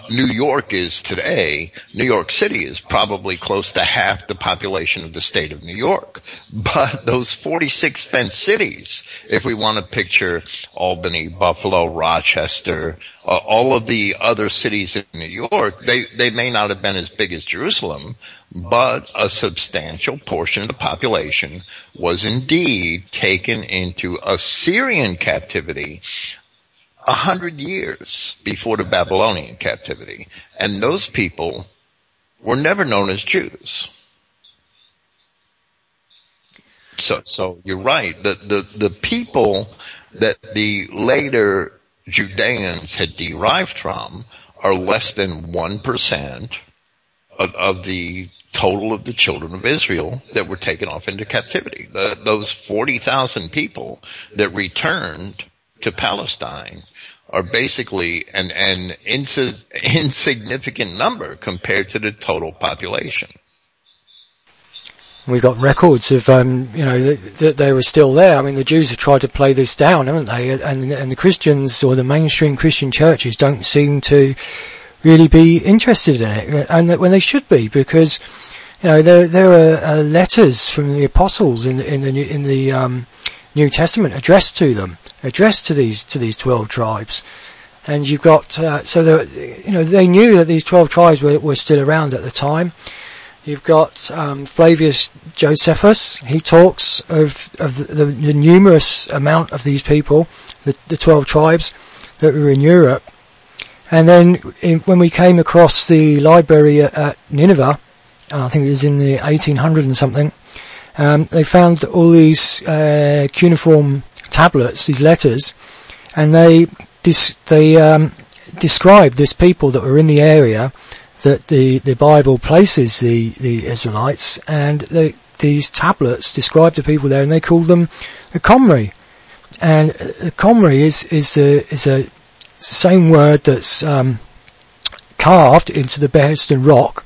New York is today, New York City is probably close to half the population of the state of New York. But those 46 fenced cities, if we want to picture Albany, Buffalo, Rochester, uh, all of the other cities in New York, they, they may not have been as big as Jerusalem, but a substantial portion of the population was indeed taken into Assyrian captivity a hundred years before the Babylonian captivity. And those people were never known as Jews. So, so you're right. The, the, the people that the later Judeans had derived from are less than 1% of, of the total of the children of Israel that were taken off into captivity. The, those 40,000 people that returned to Palestine are basically an, an insi- insignificant number compared to the total population. We've got records of, um, you know, that, that, they were still there. I mean, the Jews have tried to play this down, haven't they? And, and the Christians or the mainstream Christian churches don't seem to really be interested in it, and that when they should be, because you know there there are uh, letters from the apostles in the in the in the um, New Testament addressed to them, addressed to these to these twelve tribes, and you've got uh, so the, you know they knew that these twelve tribes were, were still around at the time. You've got um, Flavius Josephus. He talks of of the, the, numerous amount of these people, the, the twelve tribes that were in Europe, and then in, when we came across the library at, at Nineveh, uh, I think it was in the 1800 and something, um, they found all these uh, cuneiform tablets, these letters, and they dis- they um, described this people that were in the area that the, the Bible places the, the Israelites, and they, these tablets describe the people there, and they called them the Comri. And the Comri is is the is a the same word that's um, carved into the Behistun rock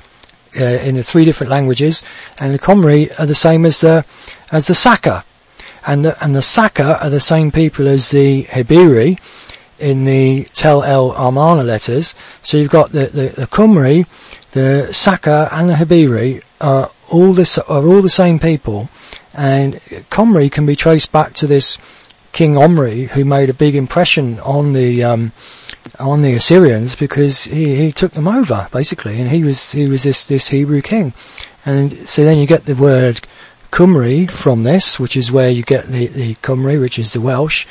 uh, in the three different languages, and the Comri are the same as the as the Saka, and the and the Saka are the same people as the Heberi in the Tel El Amarna letters. So you've got the the, the Qumri, the Saka, and the Heberi are all this are all the same people, and Qumri can be traced back to this King Omri, who made a big impression on the um, on the Assyrians because he, he took them over basically, and he was he was this this Hebrew king, and so then you get the word Cymru from this, which is where you get the the Cymru, which is the Welsh,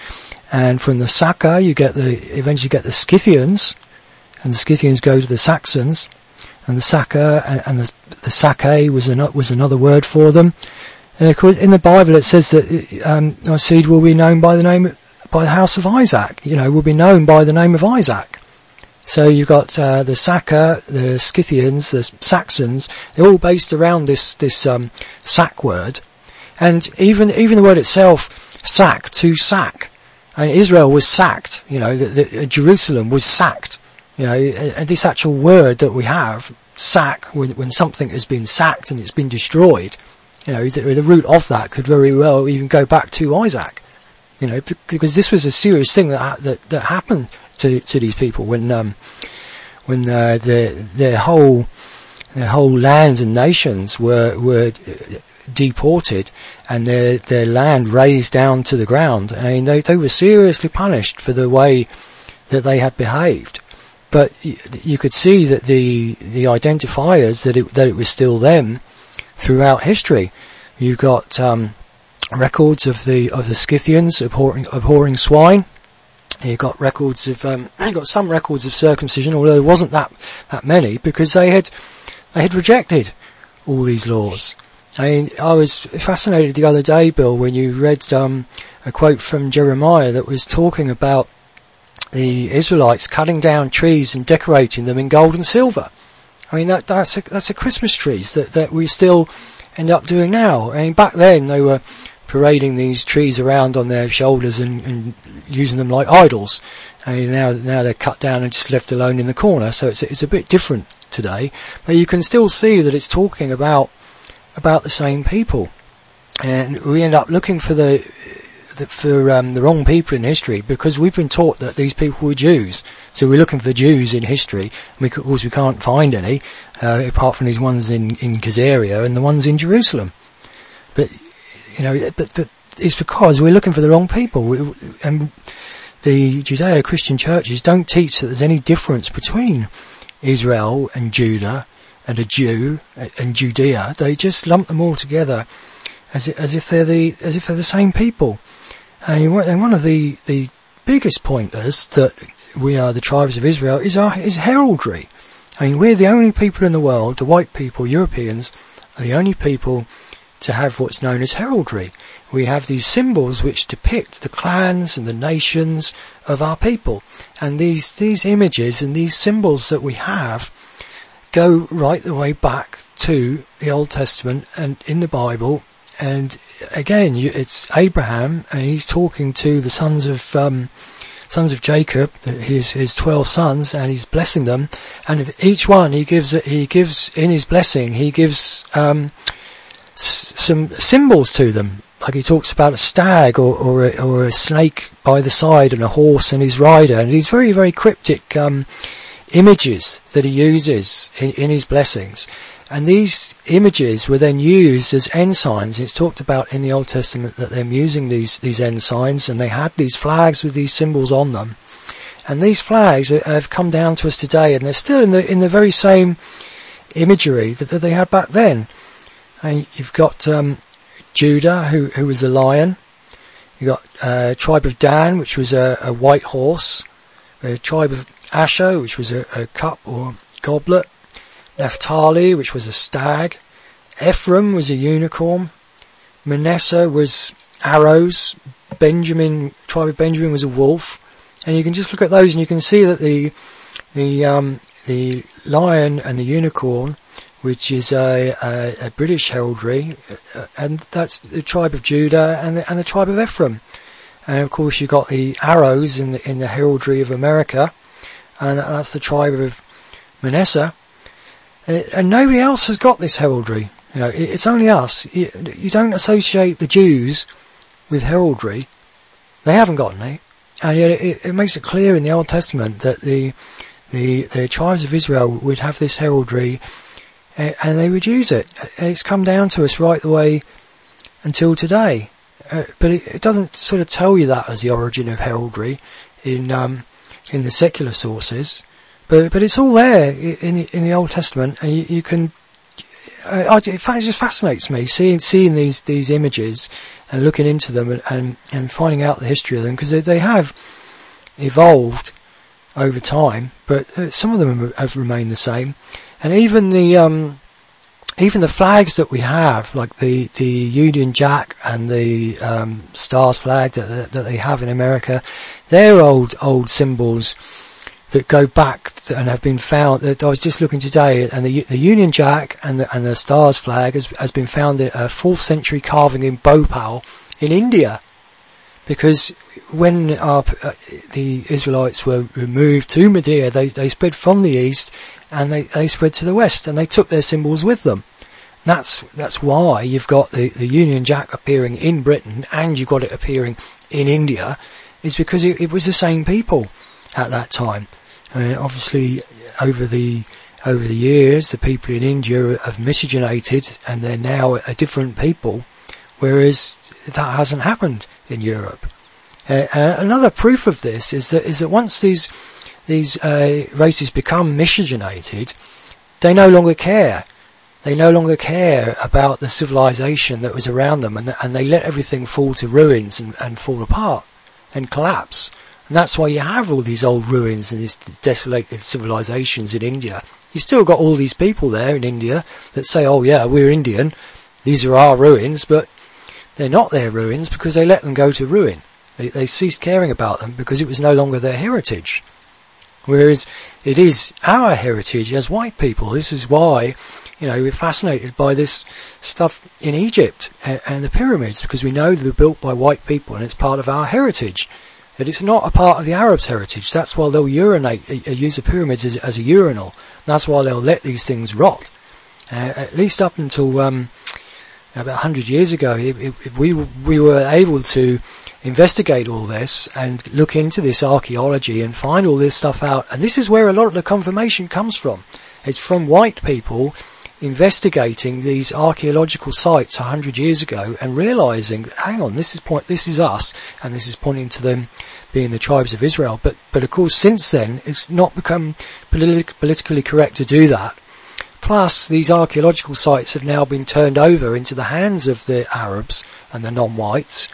and from the Saka you get the eventually get the Scythians, and the Scythians go to the Saxons, and the Saka and, and the the Sake was an, was another word for them, and of course, in the Bible it says that um, our seed will be known by the name, by the house of Isaac. You know, will be known by the name of Isaac. So you've got uh, the Saka, the Scythians, the Saxons. They're all based around this this um, sack word, and even even the word itself, sack to sack. And Israel was sacked. You know, the, the, uh, Jerusalem was sacked. You know, and this actual word that we have, sack, when, when something has been sacked and it's been destroyed, you know, the, the root of that could very well even go back to Isaac. You know, because this was a serious thing that that, that happened to, to these people when um, when uh, their their whole their whole lands and nations were were deported and their their land razed down to the ground. I mean, they they were seriously punished for the way that they had behaved. But you could see that the the identifiers that it that it was still them throughout history. You've got um, records of the of the Scythians abhorring, abhorring swine. You've got records of um, you've got some records of circumcision, although there wasn't that that many because they had they had rejected all these laws. I mean, I was fascinated the other day, Bill, when you read um, a quote from Jeremiah that was talking about the Israelites cutting down trees and decorating them in gold and silver. I mean, that, that's a, that's a Christmas trees that, that we still end up doing now. I mean, back then they were parading these trees around on their shoulders and, and using them like idols. I mean, now, now they're cut down and just left alone in the corner. So it's, it's a bit different today, but you can still see that it's talking about, about the same people. And we end up looking for the, for um, the wrong people in history because we've been taught that these people were Jews. So we're looking for Jews in history. We, of course, we can't find any uh, apart from these ones in in Caesarea and the ones in Jerusalem. But you know, but, but it's because we're looking for the wrong people. We, and the Judeo-Christian churches don't teach that there's any difference between Israel and Judah and a Jew and Judea. They just lump them all together as as if they're the as if they're the same people. And one of the the biggest pointers that we are the tribes of Israel is our is heraldry. I mean, we're the only people in the world, the white people, Europeans, are the only people to have what's known as heraldry. We have these symbols which depict the clans and the nations of our people. And these, these images and these symbols that we have go right the way back to the Old Testament and in the Bible. And again, it's Abraham and he's talking to the sons of, um, sons of Jacob, his his twelve sons, and he's blessing them. And each one he gives he gives in his blessing he gives um, some symbols to them. Like he talks about a stag or, or, a, or a snake by the side and a horse and his rider. And these very, very cryptic um, images that he uses in, in his blessings. And these images were then used as ensigns. It's talked about in the Old Testament that they're using these, these ensigns and they had these flags with these symbols on them. And these flags have come down to us today and they're still in the, in the very same imagery that, that they had back then. And you've got um, Judah, who who was the lion. You've got uh, tribe of Dan, which was a, a white horse. A tribe of Asher, which was a, a cup or goblet. Naphtali, which was a stag. Ephraim was a unicorn. Manasseh was arrows. Benjamin, tribe of Benjamin was a wolf. And you can just look at those and you can see that the, the, um, the lion and the unicorn which is a, a, a British heraldry, uh, and that's the tribe of Judah and the, and the tribe of Ephraim. And of course, you've got the arrows in the in the heraldry of America, and that's the tribe of Manasseh. Uh, and nobody else has got this heraldry. You know, it's only us. You, don't associate the Jews with heraldry. They haven't got any. And yet it, it makes it clear in the Old Testament that the, the, the tribes of Israel would have this heraldry and they would use it. It's come down to us right the way until today. Uh, but it, it, doesn't sort of tell you that as the origin of heraldry in um, in the secular sources, but but it's all there in the, in the Old Testament, and you, you can. Uh, I, fact, it just fascinates me seeing seeing these these images and looking into them and and, and finding out the history of them because they, they have evolved over time, but uh, some of them have remained the same and even the um, even the flags that we have, like the, the Union Jack and the um, Stars flag that, that they have in America, they're old old symbols that go back and have been found. That I was just looking today, and the the Union Jack and the and the Stars flag has has been found in a fourth century carving in Bhopal in India because when our, uh, the Israelites were removed to Media, they, they spread from the east and they, they spread to the west and they took their symbols with them. That's, that's why you've got the, the Union Jack appearing in Britain and you've got it appearing in India is because it, it was the same people at that time. Uh, obviously, over the over the years, the people in India have miscegenated and they're now a different people, whereas that hasn't happened in Europe. Uh, uh, another proof of this is that is that once these these uh, races become miscegenated, they no longer care. They no longer care about the civilization that was around them, and and they let everything fall to ruins and, and fall apart and collapse. And that's why you have all these old ruins and these desolated civilizations in India. You still got all these people there in India that say, "Oh yeah, we're Indian. These are our ruins," but they're not their ruins because they let them go to ruin. They, they ceased caring about them because it was no longer their heritage. Whereas it is our heritage as white people. This is why, you know, we're fascinated by this stuff in Egypt and, and the pyramids because we know they were built by white people and it's part of our heritage. It's not a part of the Arabs' heritage. That's why they'll urinate, uh, use the pyramids as, as, a urinal. That's why they'll let these things rot. Uh, at least up until um, about 100 years ago, it, it, we we were able to investigate all this and look into this archaeology and find all this stuff out. And this is where a lot of the confirmation comes from. It's from white people investigating these archaeological sites a hundred years ago and realizing, hang on, this is point, this is us, and this is pointing to them being the tribes of Israel. But, but of course, since then, it's not become politi- politically correct to do that. Plus, these archaeological sites have now been turned over into the hands of the Arabs and the non-whites,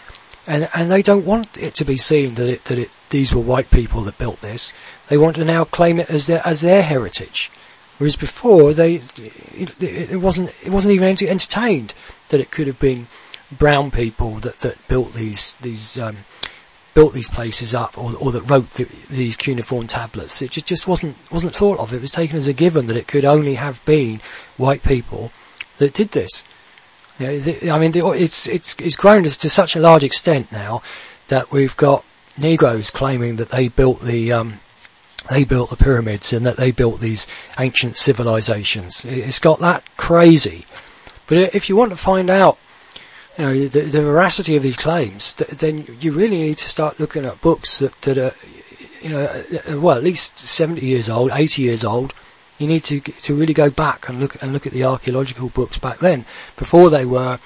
and and they don't want it to be seen that it, that it, these were white people that built this. They want to now claim it as their as their heritage. Whereas before, they it, it wasn't it wasn't even entertained that it could have been brown people that, that built these these um, built these places up, or, or that wrote the, these cuneiform tablets. It just, just wasn't wasn't thought of. It was taken as a given that it could only have been white people that did this. You know, the, I mean, the, it's it's it's grown to, to, such a large extent now that we've got Negroes claiming that they built the um, they built the pyramids and that they built these ancient civilizations. It's got that crazy. But if you want to find out, you know, the, the veracity of these claims, then you really need to start looking at books that, that are, you know, uh, well, at least 70 years old, 80 years old. You need to, to really go back and look, and look at the archaeological books back then, before they were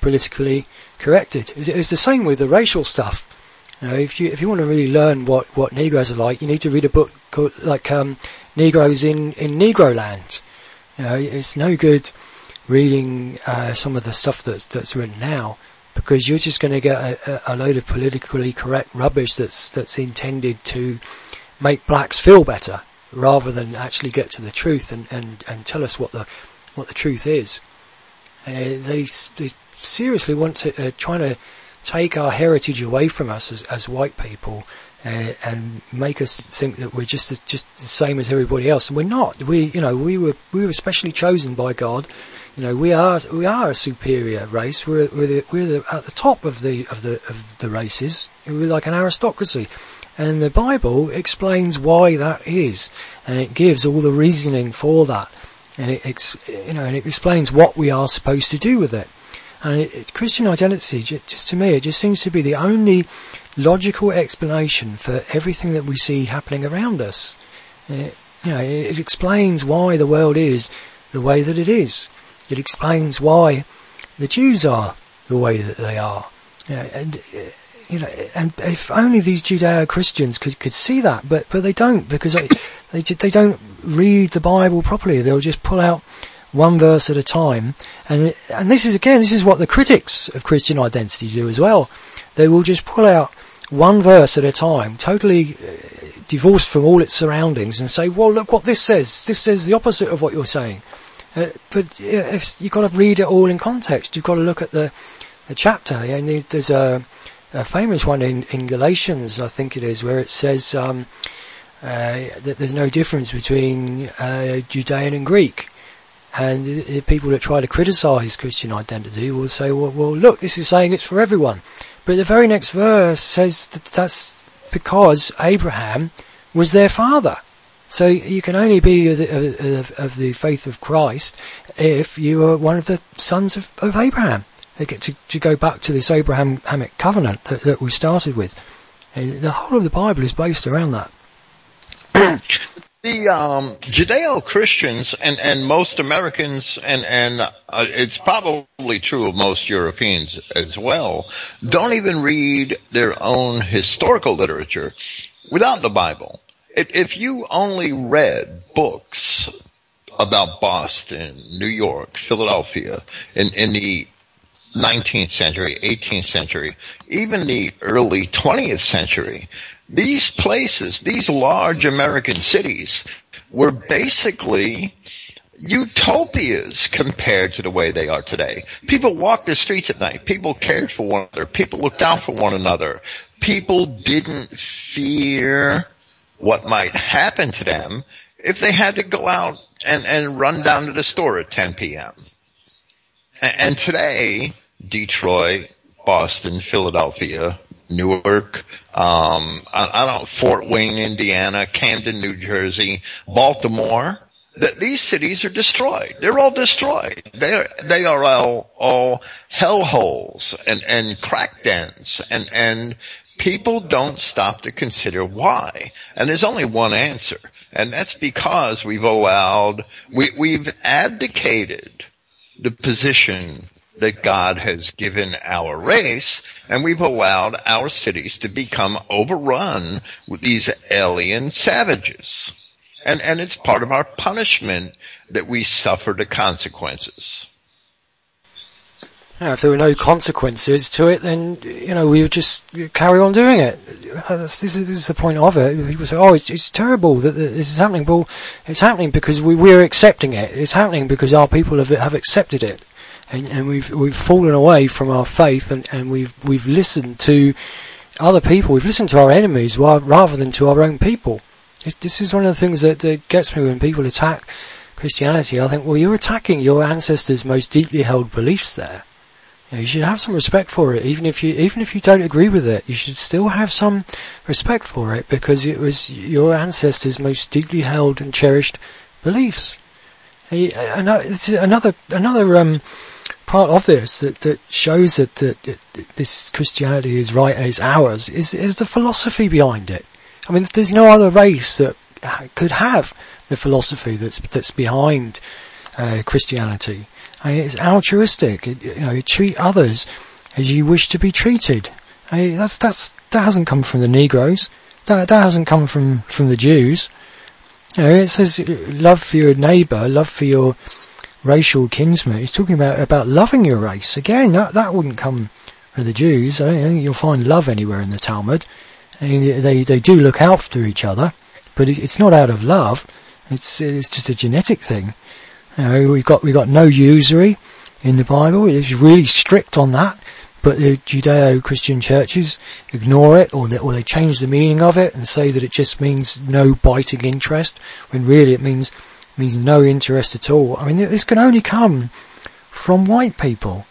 politically corrected. It's the same with the racial stuff. You know, if you if you want to really learn what, what Negroes are like, you need to read a book called like um, Negroes in in Negroland. You know, it's no good reading uh, some of the stuff that's that's written now because you're just going to get a, a, load of politically correct rubbish that's that's intended to make blacks feel better rather than actually get to the truth and, and, and tell us what the what the truth is. Uh, they they seriously want to uh, trying to take our heritage away from us as, as white people uh, and make us think that we're just the, just the same as everybody else, and we're not. We, you know, we were we were specially chosen by God. You know, we are we are a superior race. We're we're, the, we're the, at the top of the of the of the races. We're like an aristocracy, and the Bible explains why that is, and it gives all the reasoning for that, and it you know, and it explains what we are supposed to do with it. And it, it, Christian identity, just to me, it just seems to be the only logical explanation for everything that we see happening around us. It, you know, it, explains why the world is the way that it is. It explains why the Jews are the way that they are. You know, and uh, you know, and if only these Judeo-Christians could could see that, but but they don't because they they, they don't read the Bible properly. They'll just pull out one verse at a time. And and this is again, this is what the critics of Christian identity do as well. They will just pull out one verse at a time, totally uh, divorced from all its surroundings, and say, "Well, look what this says. This says the opposite of what you're saying." Uh, but uh, you've got to read it all in context. You've got to look at the the chapter. And there's a, a famous one in, in Galatians, I think it is, where it says um, uh, that there's no difference between uh, Judean and Greek. And people that try to criticise Christian identity will say, well, well, look, this is saying it's for everyone. But the very next verse says that that's because Abraham was their father. So you can only be of the, of, of the faith of Christ if you are one of the sons of, of Abraham. To, to go back to this Abrahamic covenant that, that we started with. The whole of the Bible is based around that. the um, Judeo-Christians and, and most Americans, and, and uh, it's probably true of most Europeans as well, don't even read their own historical literature without the Bible. If you only read books about Boston, New York, Philadelphia in, in the 19th century, 18th century, even the early 20th century, these places, these large American cities were basically utopias compared to the way they are today. People walked the streets at night. People cared for one another. People looked out for one another. People didn't fear what might happen to them if they had to go out and, and run down to the store at 10 p.m. And today, Detroit, Boston, Philadelphia, Newark, um, I, I don't, Fort Wayne, Indiana, Camden, New Jersey, Baltimore. that these cities are destroyed. They're all destroyed. They are, they are all, all hellholes and, and crack dens and, and people don't stop to consider why. And there's only one answer. And that's because we've allowed, we, we've abdicated the position that God has given our race, and we've allowed our cities to become overrun with these alien savages. And, and it's part of our punishment that we suffer the consequences. if there were no consequences to it, then you know we would just carry on doing it. Uh, this is, this is the point of it. People say, "Oh, it's, it's terrible that this is happening." Well, it's happening because we, we're accepting it. It's happening because our people have have accepted it, and, and we've we've fallen away from our faith, and, and we've we've listened to other people. We've listened to our enemies rather than to our own people. This, this is one of the things that, that gets me when people attack Christianity. I think, well, you're attacking your ancestors' most deeply held beliefs there. You, know, you should have some respect for it, even if you even if you don't agree with it. You should still have some respect for it because it was your ancestors' most deeply held and cherished beliefs. This is another another um, part of this that, that shows that, that, that this Christianity is right and it's ours is is the philosophy behind it. I mean, there's no other race that could have the philosophy that's that's behind uh, Christianity. I mean, it's altruistic. It, you know, you treat others as you wish to be treated. I mean, that's that's that hasn't come from the Negroes. That that hasn't come from from the Jews. You know, it says love for your neighbour, love for your racial kinsman. He's talking about about loving your race. Again, that that wouldn't come from the Jews. I don't think you'll find love anywhere in the Talmud they they do look after each other, but it's not out of love. It's it's just a genetic thing. You know, we've got we've got no usury in the Bible. It's really strict on that. But the Judeo-Christian churches ignore it, or they, or they change the meaning of it and say that it just means no biting interest, when really it means means no interest at all. I mean, this can only come from white people.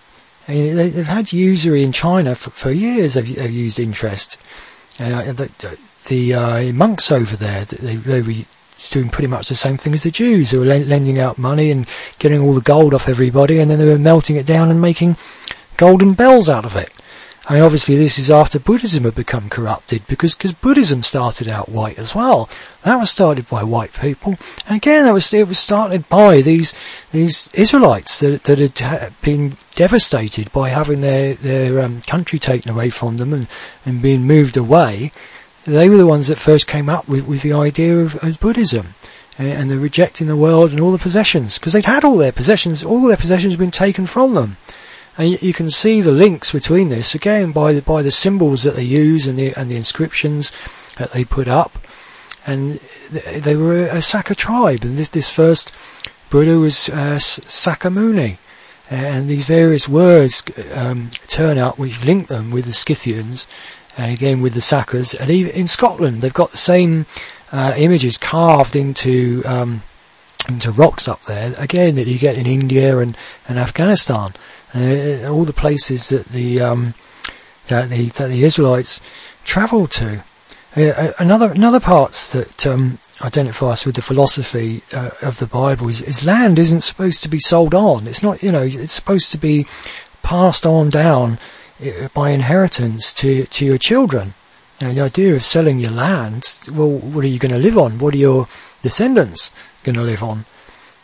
I mean, they, have had usury in China for, for years. They've, they've used interest. Uh, the, the uh, monks over there, they, they were doing pretty much the same thing as the Jews. They were lending out money and getting all the gold off everybody, and then they were melting it down and making golden bells out of it. Mean, obviously, this is after Buddhism had become corrupted because cause Buddhism started out white as well. That was started by white people, and again, that was it was started by these these Israelites that that had been devastated by having their their um, country taken away from them and and being moved away. They were the ones that first came up with with the idea of, of Buddhism and they're rejecting the world and all the possessions because they'd had all their possessions, all their possessions had been taken from them. And you can see the links between this again by the, by the symbols that they use and the and the inscriptions that they put up. And they were a Saka tribe, and this this first Buddha was uh, Sakyamuni, and these various words um, turn up which link them with the Scythians, and again with the Sakas. And even in Scotland, they've got the same uh, images carved into um, into rocks up there. Again, that you get in India and, and Afghanistan uh, all the places that the um, that the that the Israelites travelled to. Uh, uh, another another parts that um, with the philosophy uh, of the Bible is, is, land isn't supposed to be sold on. It's not you know it's supposed to be passed on down uh, by inheritance to to your children. Now the idea of selling your land, well, what are you going to live on? What are your descendants going to live on?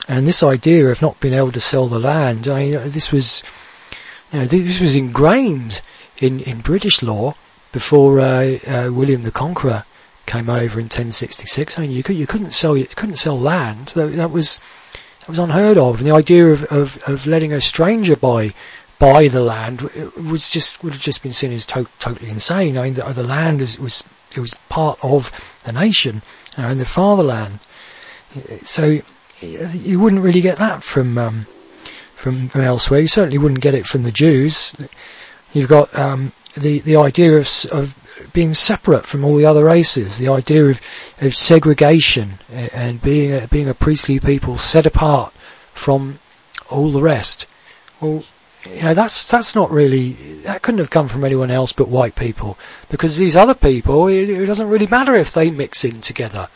And this idea of not being able to sell the land, I mean, this was, you know, this was ingrained in, in British law before uh, uh, William the Conqueror came over in 1066. I mean, you, could, you couldn't sell you couldn't sell land. That, that was that was unheard of. And the idea of, of, of letting a stranger buy buy the land was just would have just been seen as to- totally insane. I mean, the, the land was, was it was part of the nation you know, and the fatherland. So you wouldn't really get that from um, from from elsewhere. You certainly wouldn't get it from the Jews. You've got um, the the idea of of being separate from all the other races, the idea of of segregation and being a, being a priestly people set apart from all the rest. Well, you know that's that's not really that couldn't have come from anyone else but white people because these other people it, it doesn't really matter if they mix in together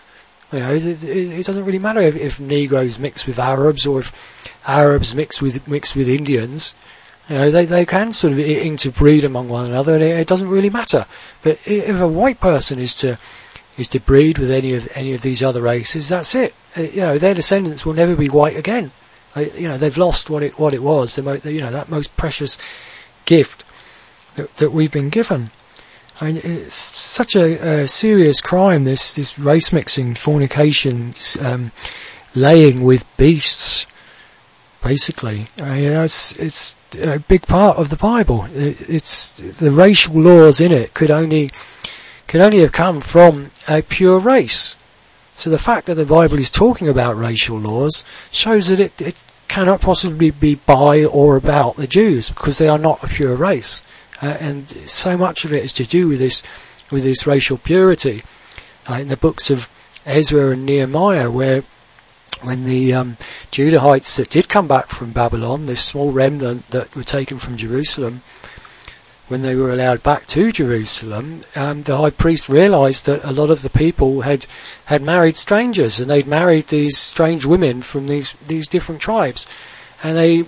You know, it, it doesn't really matter if, if Negroes mix with Arabs or if Arabs mix with mix with Indians. You know, they, they can sort of interbreed among one another, and it, it doesn't really matter. But if a white person is to is to breed with any of any of these other races, that's it. Uh, you know, their descendants will never be white again. You know, they've lost what it what it was. The mo- you know that most precious gift that, that we've been given. I mean, it's such a, a serious crime. This this race mixing, fornication, um, laying with beasts. Basically, I mean, it's it's a big part of the Bible. It, it's the racial laws in it could only could only have come from a pure race. So the fact that the Bible is talking about racial laws shows that it, it cannot possibly be by or about the Jews because they are not a pure race. Uh, and so much of it is to do with this, with this racial purity. Uh, in the books of Ezra and Nehemiah, where when the um, Judahites that did come back from Babylon, this small remnant that were taken from Jerusalem, when they were allowed back to Jerusalem, um, the high priest realised that a lot of the people had had married strangers, and they'd married these strange women from these these different tribes, and they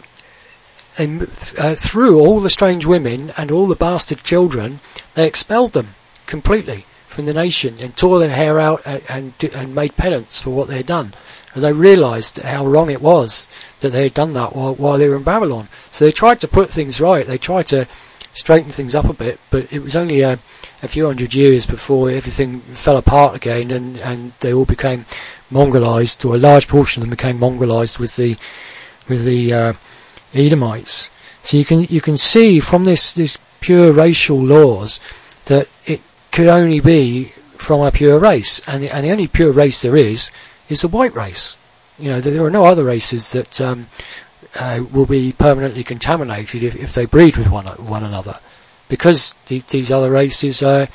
they uh, threw all the strange women and all the bastard children, they expelled them completely from the nation and tore their hair out and, and, and made penance for what they had done. And they realised how wrong it was that they had done that while, while they were in Babylon. So they tried to put things right. They tried to straighten things up a bit, but it was only a, a few hundred years before everything fell apart again and, and they all became mongrelized, or a large portion of them became mongrelized with the, with the, uh, Edomites. So you can you can see from this this pure racial laws that it could only be from a pure race, and the, and the only pure race there is is the white race. You know, there are no other races that um, uh, will be permanently contaminated if, if they breed with one one another, because the, these other races are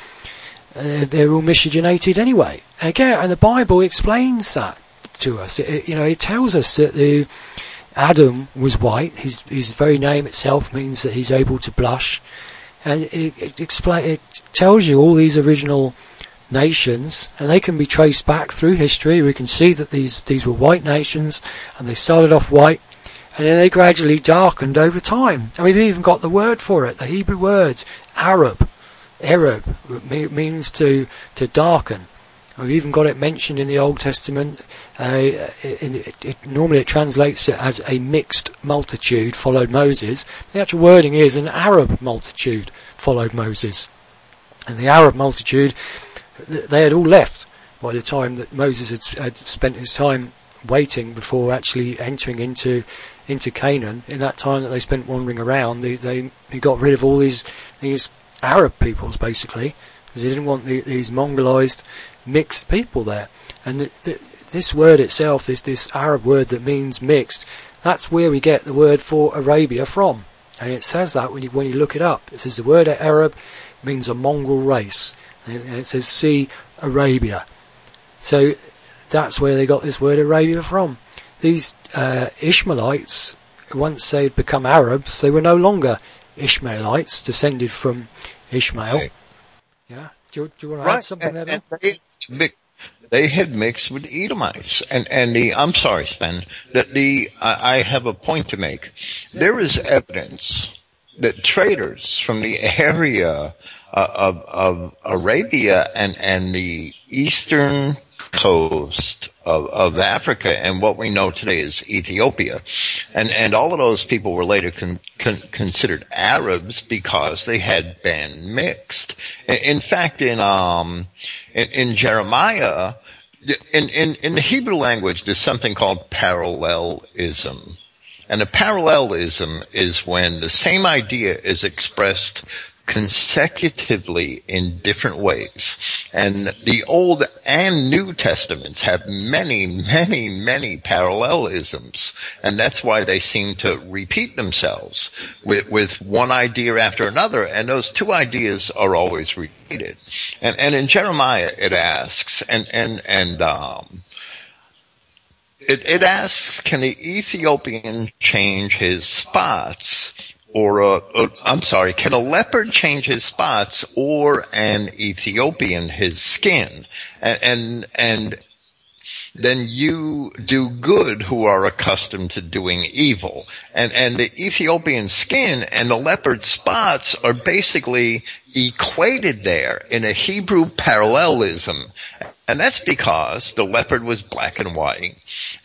uh, they're all miscegenated anyway. Again, and the Bible explains that to us. It, you know, it tells us that the Adam was white. His his very name itself means that he's able to blush, and it, it it tells you all these original nations, and they can be traced back through history. We can see that these these were white nations, and they started off white, and then they gradually darkened over time. And we've even got the word for it, the Hebrew word Arab. Arab means to to darken. We've even got it mentioned in the Old Testament. Uh, it, it, normally it translates it as a mixed multitude followed Moses. The actual wording is an Arab multitude followed Moses. And the Arab multitude, they had all left by the time that Moses had, had spent his time waiting before actually entering into into Canaan. In that time that they spent wandering around, they they, they got rid of all these these Arab peoples basically because they didn't want the, these mongrelized mixed people there. And the, the, this word itself, this, this Arab word that means mixed, that's where we get the word for Arabia from. And it says that when you, when you look it up. It says the word Arab means a mongrel race. And it says see Arabia. So that's where they got this word Arabia from. These uh, Ishmaelites, once they'd become Arabs, they were no longer Ishmaelites, descended from Ishmael. Yeah. Do do you want to right. add something and, there? they had mixed with Edomites. And, and the, I'm sorry, Sven, that the, I, I have a point to make. There is evidence that traders from the area uh, of, of Arabia and, and the eastern coast of, of Africa and what we know today is Ethiopia. And, and all of those people were later con, con, considered Arabs because they had been mixed. In, in fact, in, um, in, in Jeremiah, in, in, in the Hebrew language, there's something called parallelism. And a parallelism is when the same idea is expressed consecutively in different ways. And the Old and New Testaments have many, many, many parallelisms. And that's why they seem to repeat themselves with, with one idea after another. And those two ideas are always repeated. And, and in Jeremiah it asks, and, and, and, um, it, it asks, can the Ethiopian change his spots or uh, a, a, I'm sorry, can a leopard change his spots or an Ethiopian his skin? And, and, and then you do good who are accustomed to doing evil. And, and the Ethiopian skin and the leopard spots are basically equated there in a Hebrew parallelism. And that's because the leopard was black and white.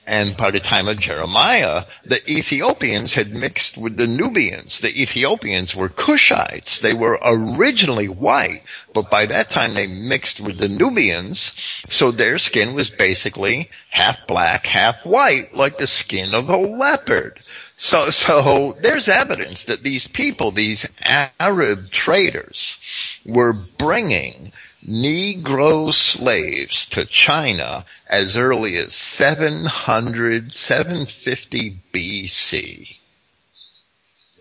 And by the time of Jeremiah, the Ethiopians had mixed with the Nubians. The Ethiopians were Cushites. They were originally white, but by that time they mixed with the Nubians. So their skin was basically half black, half white, like the skin of a leopard. So, so there's evidence that these people, these Arab traders, were bringing Negro slaves to China as early as 700, 750 BC.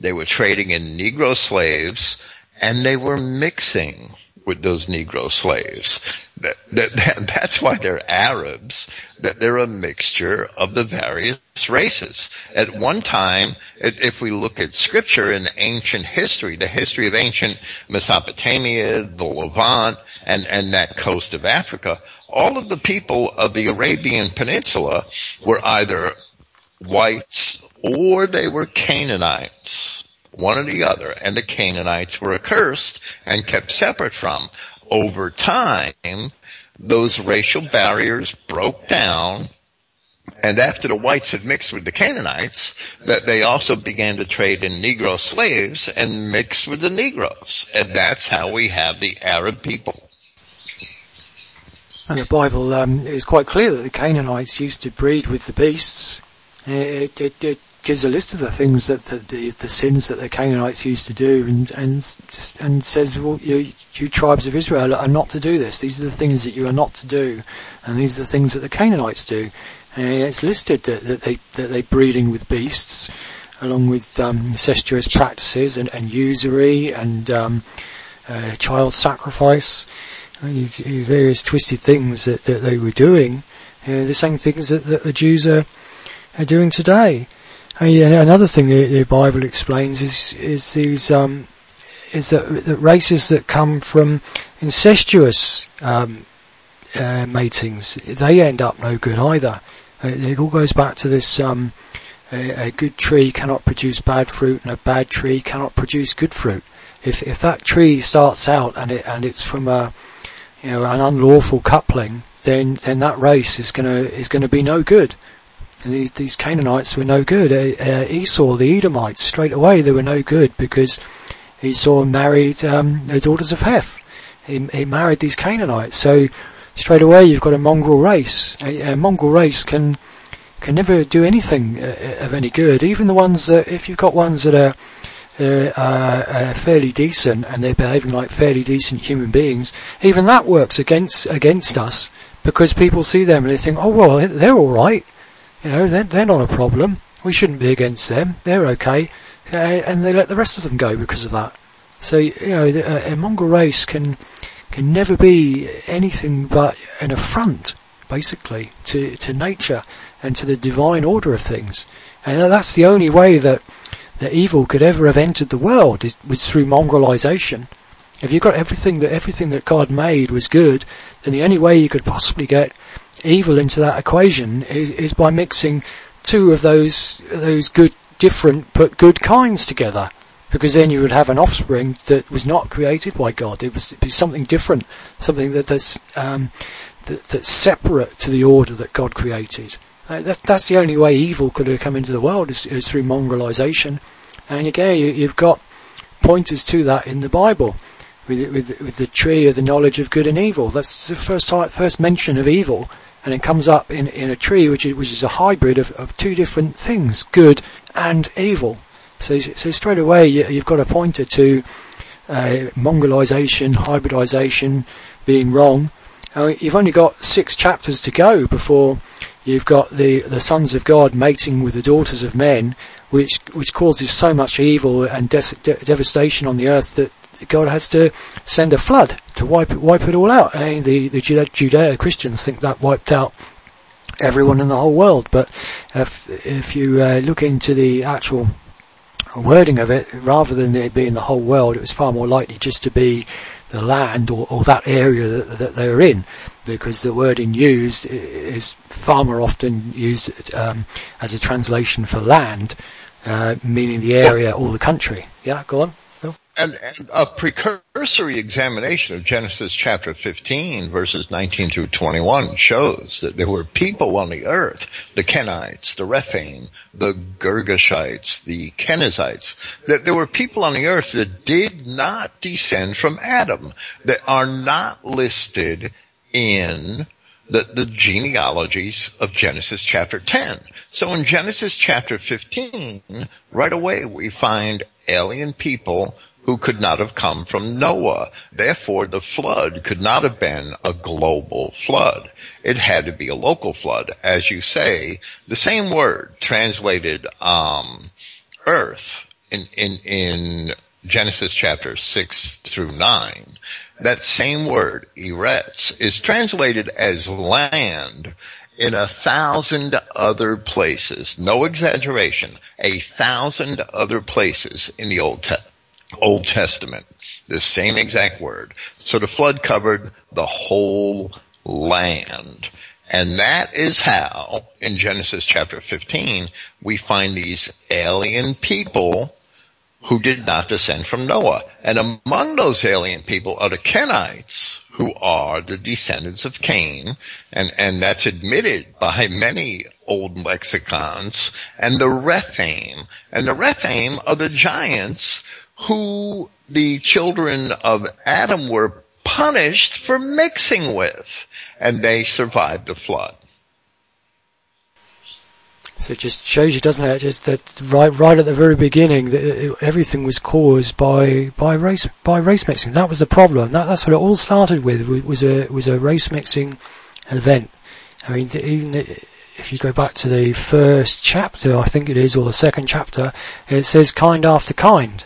They were trading in Negro slaves and they were mixing with those Negro slaves. That, that, that, that's why they're Arabs, that they're a mixture of the various races. At one time, if we look at scripture in ancient history, the history of ancient Mesopotamia, the Levant, and, and that coast of Africa, all of the people of the Arabian Peninsula were either whites or they were Canaanites one or the other, and the Canaanites were accursed and kept separate from over time, those racial barriers broke down and after the whites had mixed with the Canaanites, that they also began to trade in Negro slaves and mix with the Negroes. And that's how we have the Arab people. And the Bible um, is quite clear that the Canaanites used to breed with the beasts. It, it, it gives a list of the things that the, the, the, sins that the Canaanites used to do, and and and says, well, you, you tribes of Israel are not to do this. These are the things that you are not to do, and these are the things that the Canaanites do. And it's listed that, that they that they breeding with beasts, along with um, incestuous practices and, and usury and um, uh, child sacrifice. These, these, various twisted things that, that they were doing, uh, the same things that, that the Jews are, are doing today. Yeah, another thing the, the, Bible explains is is these um, is that, that, races that come from incestuous um, uh, matings they end up no good either. Uh, it all goes back to this: um, a, a, good tree cannot produce bad fruit, and a bad tree cannot produce good fruit. If if that tree starts out and it and it's from a you know an unlawful coupling, then then that race is gonna is gonna be no good. These, these, Canaanites were no good. Uh, uh, Esau, the Edomites, straight away they were no good because Esau married um, the daughters of Heth. He, he, married these Canaanites. So straight away you've got a mongrel race. A, a mongrel race can can never do anything uh, of any good. Even the ones that, if you've got ones that are uh, uh, fairly decent and they're behaving like fairly decent human beings, even that works against against us because people see them and they think, oh well, they're all right. You know, they're, they're not a problem. We shouldn't be against them. They're okay. Uh, and they let the rest of them go because of that. So, you know, the, a mongrel race can, can never be anything but an affront, basically, to, to nature and to the divine order of things. And that's the only way that, that evil could ever have entered the world is, was through mongrelization. If you got everything that everything that God made was good, then the only way you could possibly get evil into that equation is, is by mixing two of those those good different but good kinds together because then you would have an offspring that was not created by God. It was be something different, something that, that's um, that, that's separate to the order that God created. Uh, that, that's the only way evil could have come into the world is, is through mongrelization, and again you, you've got pointers to that in the Bible with, with, with the tree of the knowledge of good and evil. That's the first time, first mention of evil and it comes up in, in a tree which is, which is a hybrid of, of two different things, good and evil. So, so straight away you, have got a pointer to uh, mongrelization, hybridization being wrong. Uh, you've only got six chapters to go before you've got the, the sons of God mating with the daughters of men, which which causes so much evil and de- de- devastation on the earth that God has to send a flood to wipe it, wipe it all out. And the the Judeo Christians think that wiped out everyone in the whole world. But if if you uh, look into the actual wording of it, rather than it being the whole world, it was far more likely just to be the land or, or that area that, that, they're in, because the wording used is far more often used um, as a translation for land, uh, meaning the area or the country. Yeah, go on. And, and, a precursory examination of Genesis chapter 15 verses 19 through 21 shows that there were people on the earth, the Kenites, the Rephaim, the Girgashites, the Kenizzites, that there were people on the earth that did not descend from Adam, that are not listed in the, the genealogies of Genesis chapter 10. So in Genesis chapter 15, right away we find alien people who could not have come from Noah. Therefore, the flood could not have been a global flood. It had to be a local flood. As you say, the same word translated, um, earth in, in, in Genesis chapter 6 through 9, that same word, eretz, is translated as land in a thousand other places. No exaggeration. A thousand other places in the Old Testament. Old Testament. The same exact word. So the flood covered the whole land. And that is how, in Genesis chapter 15, we find these alien people who did not descend from Noah. And among those alien people are the Kenites, who are the descendants of Cain, and, and that's admitted by many old lexicons, and the Rephaim. And the Rephaim are the giants who the children of Adam were punished for mixing with, and they survived the flood. So it just shows you, doesn't it? Just that right, right at the very beginning, that everything was caused by by race by race mixing. That was the problem. That, that's what it all started with. Was a was a race mixing event. I mean, even if you go back to the first chapter, I think it is, or the second chapter, it says kind after kind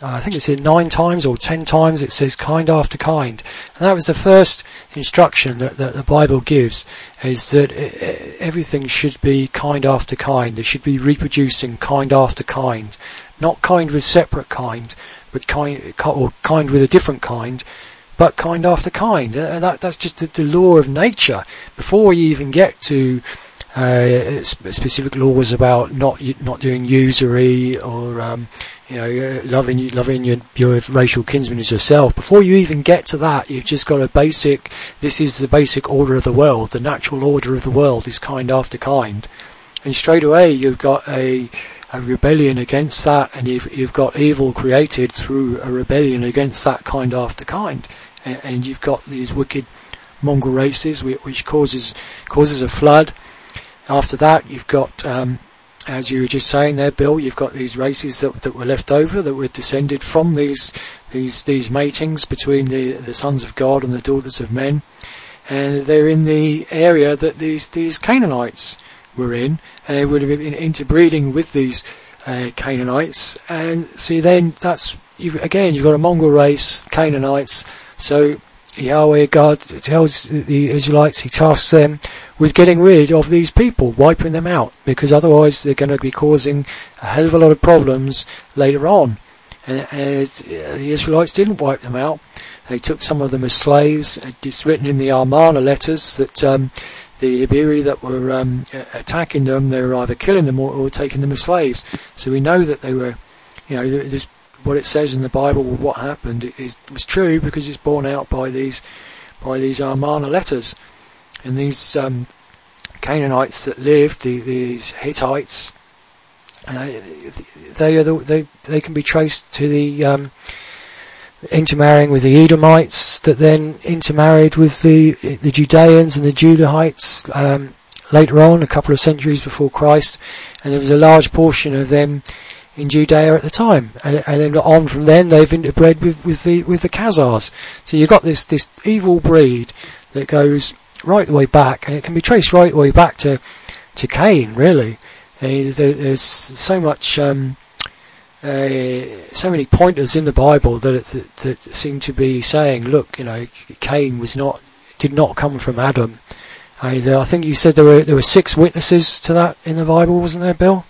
uh, I think it's in nine times or ten times it says kind after kind. And that was the first instruction that, that the Bible gives, is that it, everything should be kind after kind. It should be reproducing kind after kind. Not kind with separate kind, but kind, or kind with a different kind, but kind after kind. And that, that's just the, the law of nature. Before you even get to uh, specific laws about not not doing usury or um, you know uh, loving loving your your racial kinsman as yourself. Before you even get to that, you've just got a basic. This is the basic order of the world. The natural order of the world is kind after kind, and straight away you've got a a rebellion against that, and you've you've got evil created through a rebellion against that kind after kind, and, and you've got these wicked mongrel races which causes causes a flood after that, you've got, um, as you were just saying there, Bill, you've got these races that, that were left over that were descended from these these these matings between the the sons of God and the daughters of men, and they're in the area that these these Canaanites were in, they would have been interbreeding with these uh, Canaanites, and see then that's you again you've got a mongrel race Canaanites, so Yahweh God tells the Israelites, He tasks them with getting rid of these people, wiping them out, because otherwise they're going to be causing a hell of a lot of problems later on. And, and the Israelites didn't wipe them out. They took some of them as slaves. It's written in the Amarna letters that um, the Iberi that were um, attacking them, they were either killing them or, or, taking them as slaves. So we know that they were, you know, there's what it says in the Bible, what happened, is was true because it's borne out by these by these Amarna letters, and these um, Canaanites that lived, the, these Hittites, uh, they are the, they they can be traced to the um, intermarrying with the Edomites, that then intermarried with the the Judeans and the Judahites. Um, later on, a couple of centuries before Christ, and there was a large portion of them in Judea at the time, and, and, then on from then they've interbred with, with the with the Khazars. So you've got this this evil breed that goes right the way back, and it can be traced right the way back to to Cain. Really, there's so much. Um, uh, so many pointers in the Bible that, that that seem to be saying, look, you know, Cain was not did not come from Adam. I think you said there were there were six witnesses to that in the Bible, wasn't there, Bill?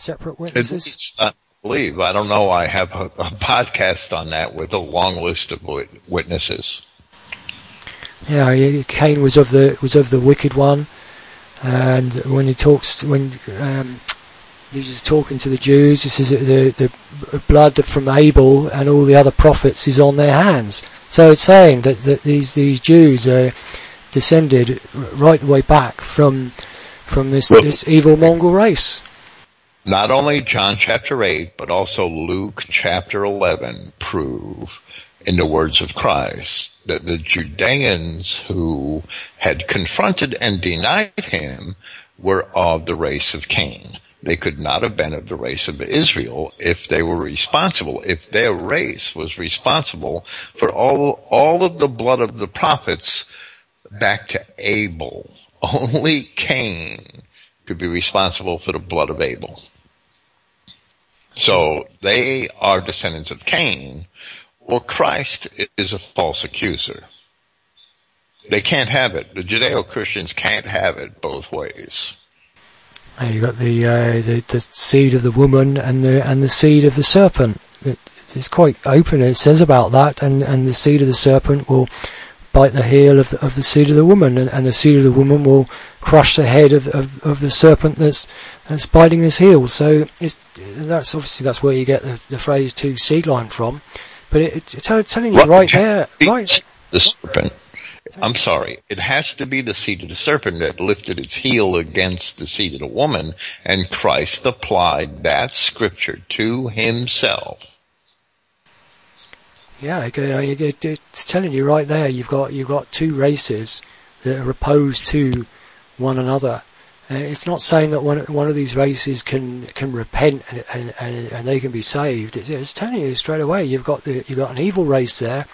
Separate witnesses? Uh, believe. I don't know. I have a, a podcast on that with a long list of witnesses. Yeah, Cain was of the was of the wicked one, and when he talks when um, he's just talking to the Jews, he says the the blood from Abel and all the other prophets is on their hands. So it's saying that, that these these Jews are descended right the way back from from this well, this evil mongrel race. Not only John chapter 8, but also Luke chapter 11 prove, in the words of Christ, that the Judeans who had confronted and denied him were of the race of Cain. They could not have been of the race of Israel if they were responsible, if their race was responsible for all, all of the blood of the prophets back to Abel. Only Cain could be responsible for the blood of Abel. So they are descendants of Cain, or Christ is a false accuser. They can't have it. The Judeo-Christians can't have it both ways. You got the, uh, the the seed of the woman and the and the seed of the serpent. It, it's quite open. It says about that, and and the seed of the serpent will bite the heel of the, of the seed of the woman, and, and the seed of the woman will crush the head of, of, of the serpent that's that's biting his heel. So it's, that's obviously that's where you get the, the phrase "two seed line" from. But it, it's telling you right there, right. The serpent. I'm sorry. It has to be the seed of the serpent that lifted its heel against the seed of the woman, and Christ applied that scripture to himself. Yeah, it's telling you right there. You've got you've got two races that are opposed to one another. Uh, it's not saying that one one of these races can can repent and, and, and they can be saved. It's, it's, telling you straight away. You've got the you've got an evil race there,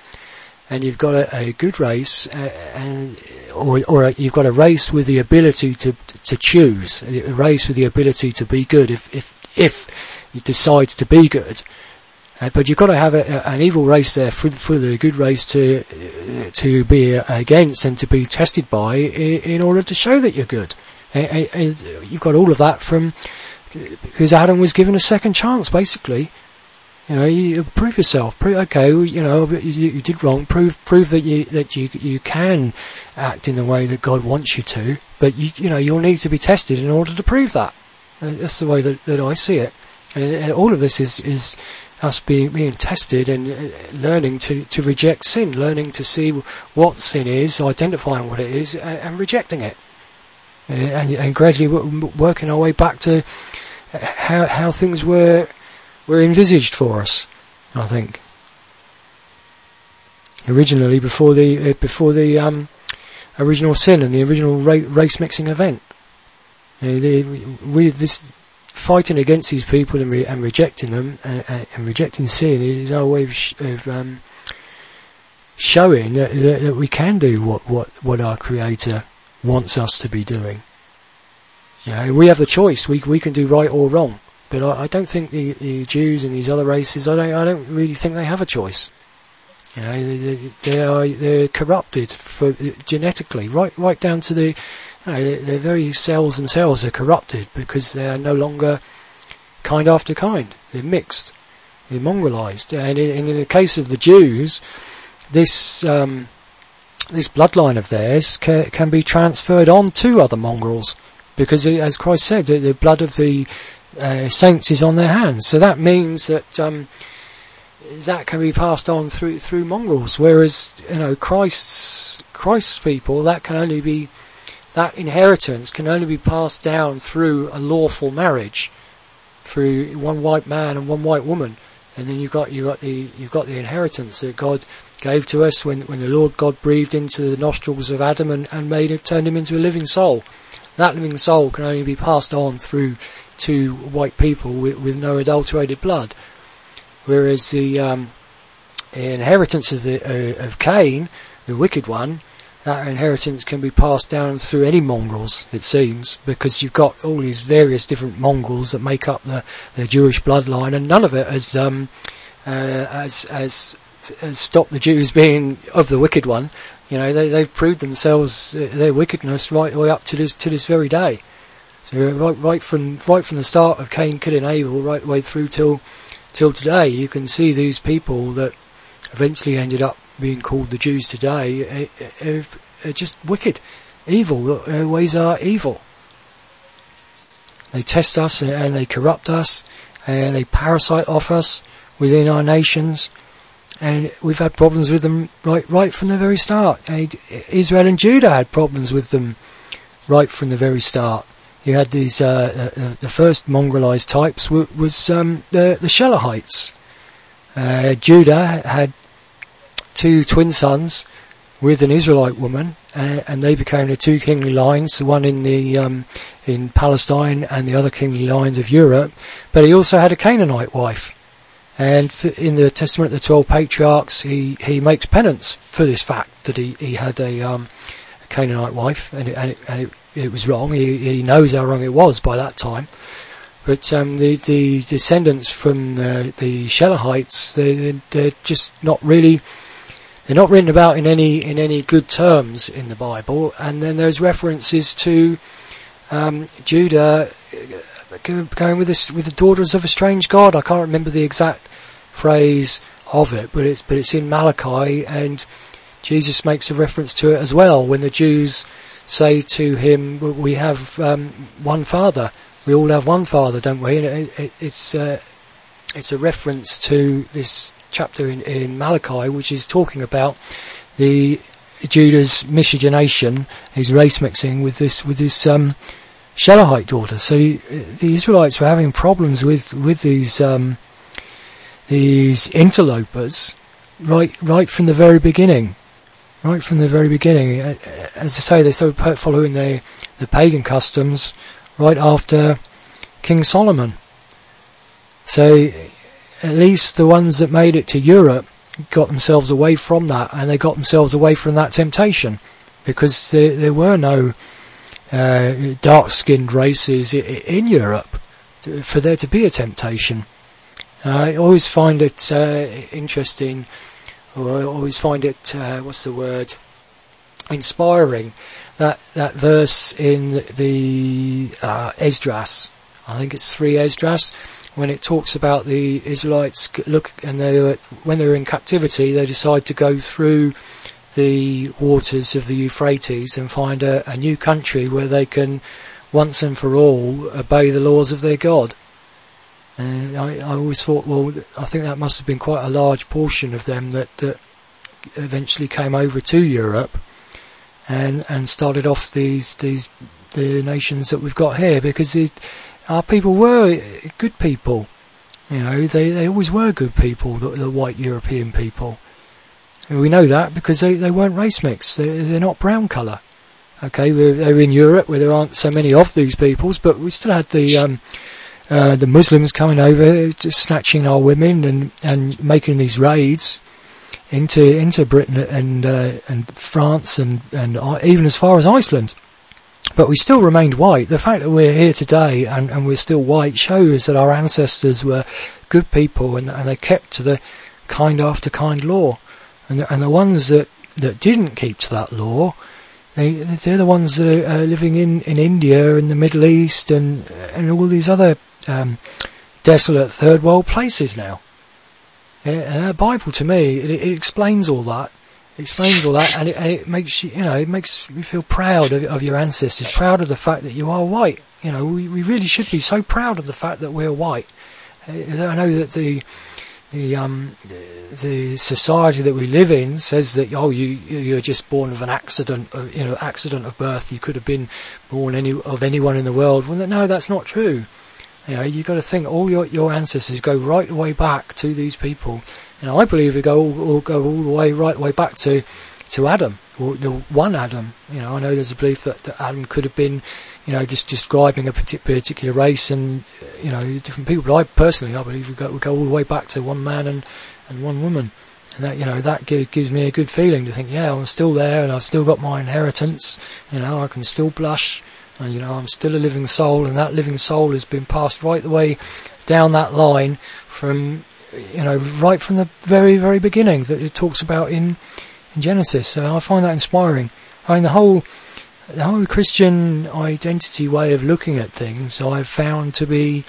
and you've got a, a good race, uh, and or or a, you've got a race with the ability to to choose, a race with the ability to be good. If if if it decides to be good, uh, but you've got to have a, an evil race there for, for the good race to to be against and to be tested by in, in order to show that you're good. Uh, uh, you've got all of that from because Adam was given a second chance, basically. You know, you prove yourself. Prove, okay, you know, you, you, did wrong. Prove, prove that you that you you can act in the way that God wants you to. But you you know you'll need to be tested in order to prove that. Uh, that's the way that, that I see it. And all of this is is us being being tested and uh, learning to, to reject sin, learning to see what sin is, identifying what it is, and, and rejecting it, uh, and, and gradually working our way back to uh, how how things were were envisaged for us. I think originally before the before the um, original sin and the original ra- race mixing event. The, we this fighting against these people and, re- and rejecting them and, and, rejecting sin is our way of, sh- of um, showing that, that, that, we can do what, what, what our Creator wants us to be doing. You know, we have the choice. We we can do right or wrong. But I, I don't think the, the Jews and these other races. I don't. I don't really think they have a choice. You know, they, they are they're corrupted for genetically, right right down to the you know, their very cells themselves are corrupted because they are no longer kind after kind. They're mixed. They're mongrelized. And in, in the case of the Jews, this um, this bloodline of theirs ca- can be transferred on to other mongrels because, as Christ said, the, the blood of the uh, saints is on their hands. So that means that um, that can be passed on through through mongrels. Whereas you know Christ's Christ's people that can only be that inheritance can only be passed down through a lawful marriage, through one white man and one white woman, and then you've got you got the you've got the inheritance that God gave to us when when the Lord God breathed into the nostrils of Adam and, and made it turned him into a living soul. That living soul can only be passed on through two white people with, with no adulterated blood, whereas the um, inheritance of the uh, of Cain, the wicked one, that inheritance can be passed down through any mongrels, it seems, because you've got all these various different mongrels that make up the, the Jewish bloodline, and none of it has, um, uh, has, has, has stopped the Jews being of the wicked one. You know, they, they've proved themselves, uh, their wickedness right the way up to this, to this very day. So right, right from right from the start of Cain killing Abel, right the way through till till today, you can see these people that eventually ended up being called the Jews today are, are just wicked, evil. Their ways are evil. They test us and they corrupt us, and they parasite off us within our nations, and we've had problems with them right right from the very start. Israel and Judah had problems with them right from the very start. You had these uh, the, the, first mongrelized types w- was um, the the Shelahites. Uh, Judah had two twin sons with an Israelite woman, uh, and they became the two kingly lines, the one in the um, in Palestine and the other kingly lines of Europe. But he also had a Canaanite wife, and in the Testament of the Twelve Patriarchs, he, he makes penance for this fact that he, he had a, um, a Canaanite wife, and it, and, it, and it, it, was wrong. He, he knows how wrong it was by that time. But um, the the descendants from the the Shelahites, they they're just not really they're not written about in any in any good terms in the Bible. And then there's references to um, Judah uh, going with this with the daughters of a strange god. I can't remember the exact phrase of it, but it's but it's in Malachi, and Jesus makes a reference to it as well when the Jews say to him, "We have um, one Father. We all have one Father, don't we?" And it, it, it's uh, it's a reference to this chapter in, in Malachi, which is talking about the Judah's miscegenation, his race mixing with this with this um, Shelahite daughter. So the Israelites were having problems with with these um, these interlopers right right from the very beginning. Right from the very beginning, as I say, they started following the the pagan customs right after King Solomon. So at least the ones that made it to Europe got themselves away from that, and they got themselves away from that temptation because there, there were no uh, dark-skinned races in Europe for there to be a temptation. I always find it uh, interesting, or I always find it uh, what's the word, inspiring that that verse in the uh, Esdras. I think it's three Esdras when it talks about the Israelites look and they were, when they were in captivity, they decide to go through the waters of the Euphrates and find a, a new country where they can once and for all obey the laws of their God. And I, I always thought, well, I think that must have been quite a large portion of them that, that eventually came over to Europe and and started off these these the nations that we've got here because it, our people were good people. You know, they, they always were good people, the, the white European people. And we know that because they, they weren't race mixed. They're, they're not brown colour. Okay, we're, they're in Europe where there aren't so many of these peoples, but we still had the, um, uh, the Muslims coming over, just snatching our women and, and making these raids into, into Britain and, uh, and France and, and even as far as Iceland. But we still remained white. The fact that we're here today and, and we're still white shows that our ancestors were good people and, and they kept to the kind after kind law. And the, and the ones that, that didn't keep to that law, they, they're the ones that are, living in, in India and the Middle East and, and all these other um, desolate third world places now. Uh, Bible to me, it, it explains all that explains all that, and it, and it makes you, you know, it makes you feel proud of, of, your ancestors, proud of the fact that you are white. You know, we, we really should be so proud of the fact that we're white. Uh, I know that the the um the society that we live in says that oh you you're just born of an accident of, you know accident of birth you could have been born any of anyone in the world well no that's not true you know you've got to think all your your ancestors go right the way back to these people know, I believe we go all, go all the way right the way back to to Adam, or the one Adam. You know, I know there's a belief that, that Adam could have been, you know, just describing a particular race and uh, you know different people. But I personally, I believe we go we go all the way back to one man and and one woman. And that, you know, that gives me a good feeling to think, yeah, I'm still there and I've still got my inheritance. You know, I can still blush. And, you know, I'm still a living soul and that living soul has been passed right the way down that line from you know, right from the very, very beginning that it talks about in, in Genesis. So I find that inspiring. I mean, the whole, the whole Christian identity way of looking at things I've found to be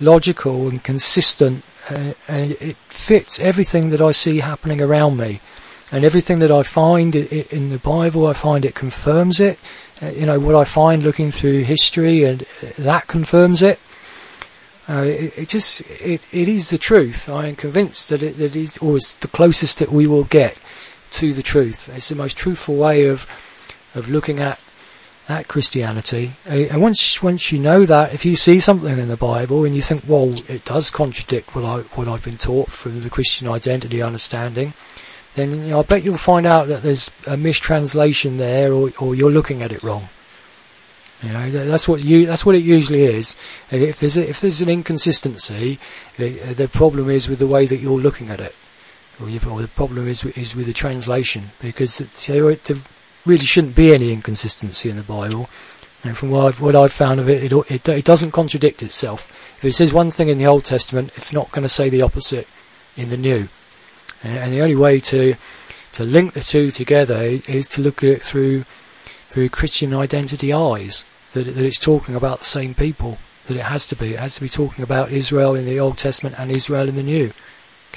logical and consistent uh, and it fits everything that I see happening around me and everything that I find in the Bible I find it confirms it uh, you know what I find looking through history and uh, that confirms it uh, it, it, just it, it is the truth I am convinced that it, that it is always the closest that we will get to the truth it's the most truthful way of of looking at at Christianity. Uh, and once once you know that, if you see something in the Bible and you think, well, it does contradict what I what I've been taught from the Christian identity understanding, then you know, I bet you'll find out that there's a mistranslation there, or or you're looking at it wrong. You know, that's what you that's what it usually is. Uh, if there's a, if there's an inconsistency, the, uh, the problem is with the way that you're looking at it, or, or the problem is is with the translation because the, really shouldn't be any inconsistency in the Bible. And from what I've, what I've found of it, it, it, it doesn't contradict itself. If it says one thing in the Old Testament, it's not going to say the opposite in the New. Uh, and the only way to to link the two together is to look at it through through Christian identity eyes. That, that it's talking about the same people. That it has to be. It has to be talking about Israel in the Old Testament and Israel in the New.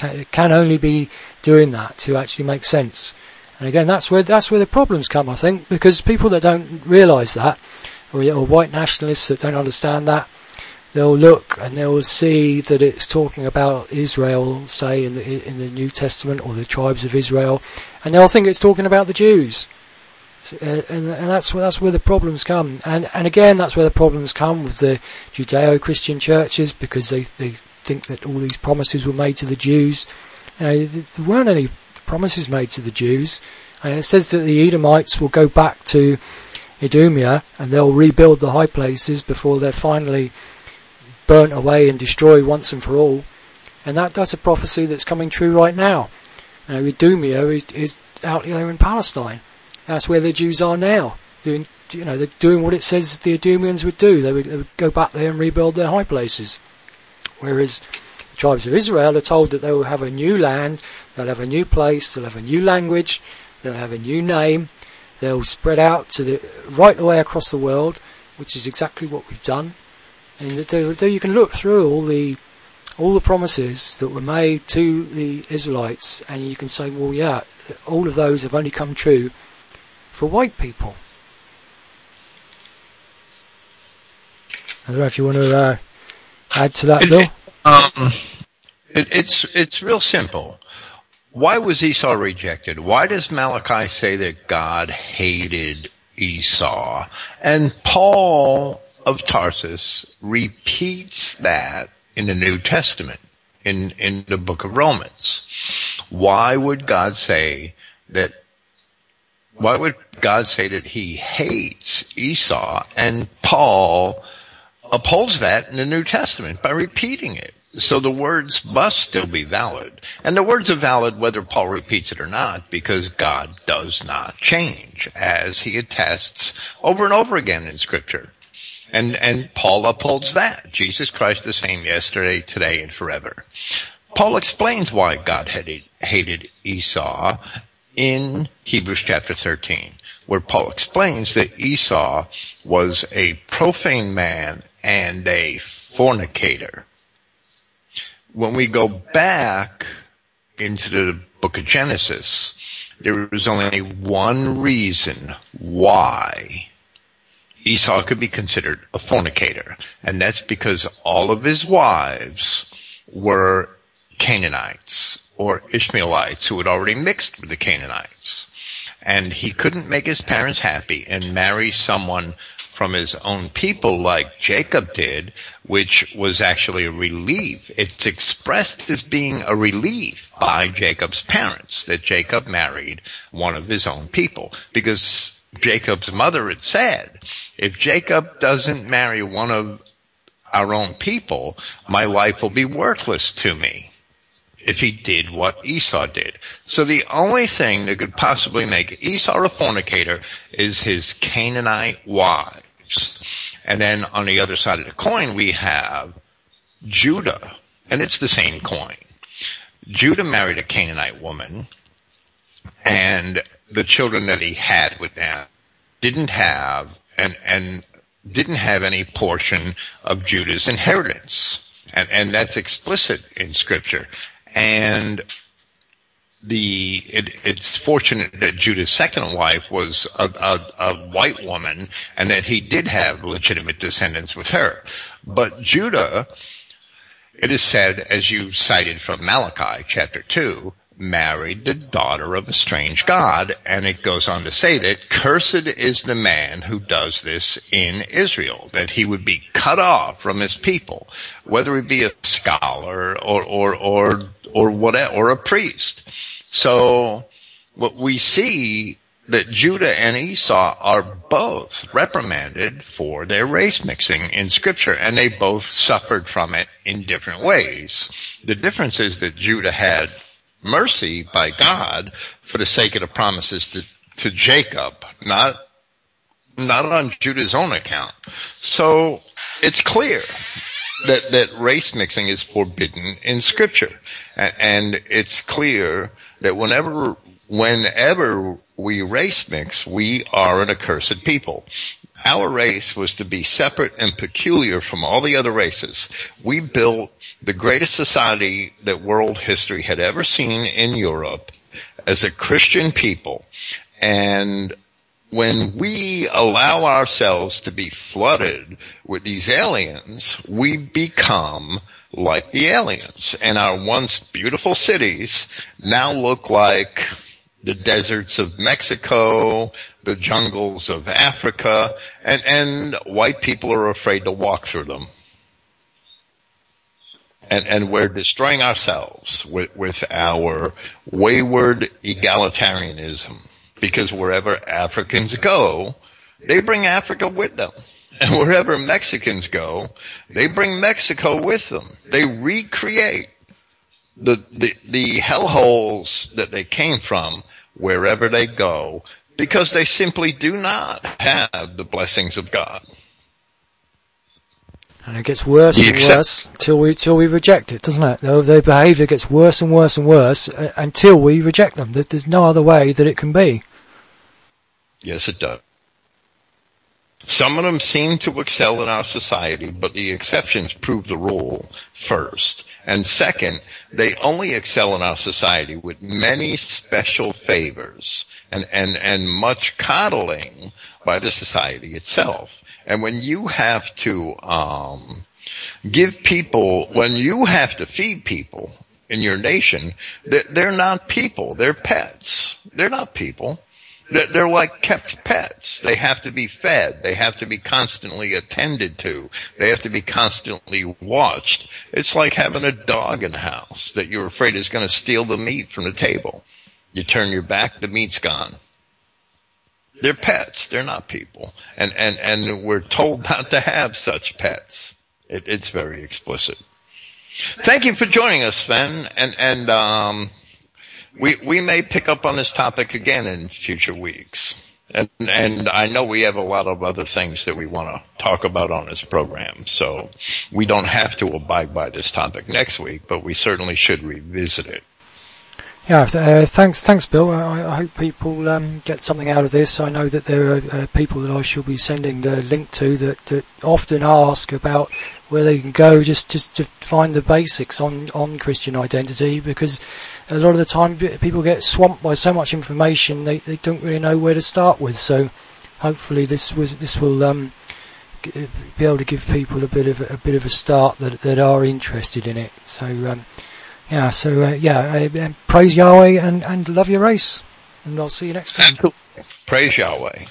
It can only be doing that to actually make sense and again, that's where that's where the problems come, I think, because people that don't realise that, or, or white nationalists that don't understand that, they'll look and they'll see that it's talking about Israel, say in the in the New Testament, or the tribes of Israel, and they'll think it's talking about the Jews. Uh, and, and, that's where that's where the problems come. And and again, that's where the problems come with the Judeo-Christian churches because they they think that all these promises were made to the Jews. You know, there weren't any promises made to the Jews. And it says that the Edomites will go back to Idumea and they'll rebuild the high places before they're finally burnt away and destroyed once and for all. And that, that's a prophecy that's coming true right now. You know, Idumea is, is out there in Palestine. That's where the Jews are now. Doing, you know, they're doing what it says the Idumeans would do. They would, they would go back there and rebuild their high places. Whereas the tribes of Israel are told that they will have a new land, they'll have a new place, they'll have a new language, they'll have a new name, they'll spread out to the right away across the world, which is exactly what we've done. And there you can look through all the all the promises that were made to the Israelites, and you can say, well, yeah, all of those have only come true for white people. I don't know if you want to uh, add to that, Bill. Um, it, it's it's real simple. Why was Esau rejected? Why does Malachi say that God hated Esau? And Paul of Tarsus repeats that in the New Testament, in, in the book of Romans. Why would God say that why would God say that he hates Esau? And Paul upholds that in the New Testament by repeating it. So the words must still be valid. And the words are valid whether Paul repeats it or not because God does not change as he attests over and over again in scripture. And, and Paul upholds that. Jesus Christ the same yesterday, today, and forever. Paul explains why God hated, hated Esau in Hebrews chapter 13, where Paul explains that Esau was a profane man and a fornicator. When we go back into the book of Genesis, there was only one reason why Esau could be considered a fornicator, and that's because all of his wives were Canaanites or Ishmaelites who had already mixed with the Canaanites. And he couldn't make his parents happy and marry someone from his own people like Jacob did, which was actually a relief. It's expressed as being a relief by Jacob's parents that Jacob married one of his own people because Jacob's mother had said, if Jacob doesn't marry one of our own people, my life will be worthless to me if he did what Esau did. So the only thing that could possibly make Esau a fornicator is his Canaanite wives. And then on the other side of the coin, we have Judah, and it's the same coin. Judah married a Canaanite woman, and the children that he had with them didn't have and and didn't have any portion of Judah's inheritance. And, and that's explicit in scripture. And the it, it's fortunate that Judah's second wife was a, a, a, white woman and that he did have legitimate descendants with her. But Judah, it is said, as you cited from Malachi chapter 2, married the daughter of a strange god, and it goes on to say that cursed is the man who does this in Israel, that he would be cut off from his people, whether he be a scholar or or or or whatever, or a priest. So what we see that Judah and Esau are both reprimanded for their race mixing in scripture and they both suffered from it in different ways. The difference is that Judah had mercy by God for the sake of the promises to, to Jacob, not, not on Judah's own account. So it's clear that, that race mixing is forbidden in scripture. And it's clear that whenever, whenever we race mix, we are an accursed people. Our race was to be separate and peculiar from all the other races. We built the greatest society that world history had ever seen in Europe as a Christian people. And when we allow ourselves to be flooded with these aliens, we become like the aliens. And our once beautiful cities now look like the deserts of Mexico, the jungles of Africa, and, and white people are afraid to walk through them. And, and we're destroying ourselves with, with our wayward egalitarianism. Because wherever Africans go, they bring Africa with them. And wherever Mexicans go, they bring Mexico with them. They recreate the, the, the hellholes that they came from wherever they go because they simply do not have the blessings of God. And it gets worse and worse till we till we reject it, doesn't it? Their behaviour gets worse and worse and worse uh, until we reject them. There's no other way that it can be. Yes, it does. Some of them seem to excel in our society, but the exceptions prove the rule first. And second, they only excel in our society with many special favors and, and, and much coddling by the society itself. And when you have to, um, give people, when you have to feed people in your nation, they're, they're not people, they're pets. They're not people. They're like kept pets. They have to be fed. They have to be constantly attended to. They have to be constantly watched. It's like having a dog in the house that you're afraid is going to steal the meat from the table. You turn your back, the meat's gone. They're pets. They're not people. And, and, and we're told not to have such pets. It, it's very explicit. Thank you for joining us, Sven. And, and, um, we we may pick up on this topic again in future weeks. And, and I know we have a lot of other things that we want to talk about on this program, so we don't have to abide by this topic next week, but we certainly should revisit it. Yeah, uh, thanks, thanks, Bill. I, I hope people um, get something out of this. I know that there are uh, people that I shall be sending the link to that, that often ask about where they can go just, just to find the basics on, on Christian identity because a lot of the time people get swamped by so much information they, they don't really know where to start with. So hopefully this was this will um, be able to give people a bit of a, bit of a start that that are interested in it. So. Um, yeah, so uh, yeah, uh, praise Yahweh and, and love your race. And I'll see you next time. Praise Yahweh.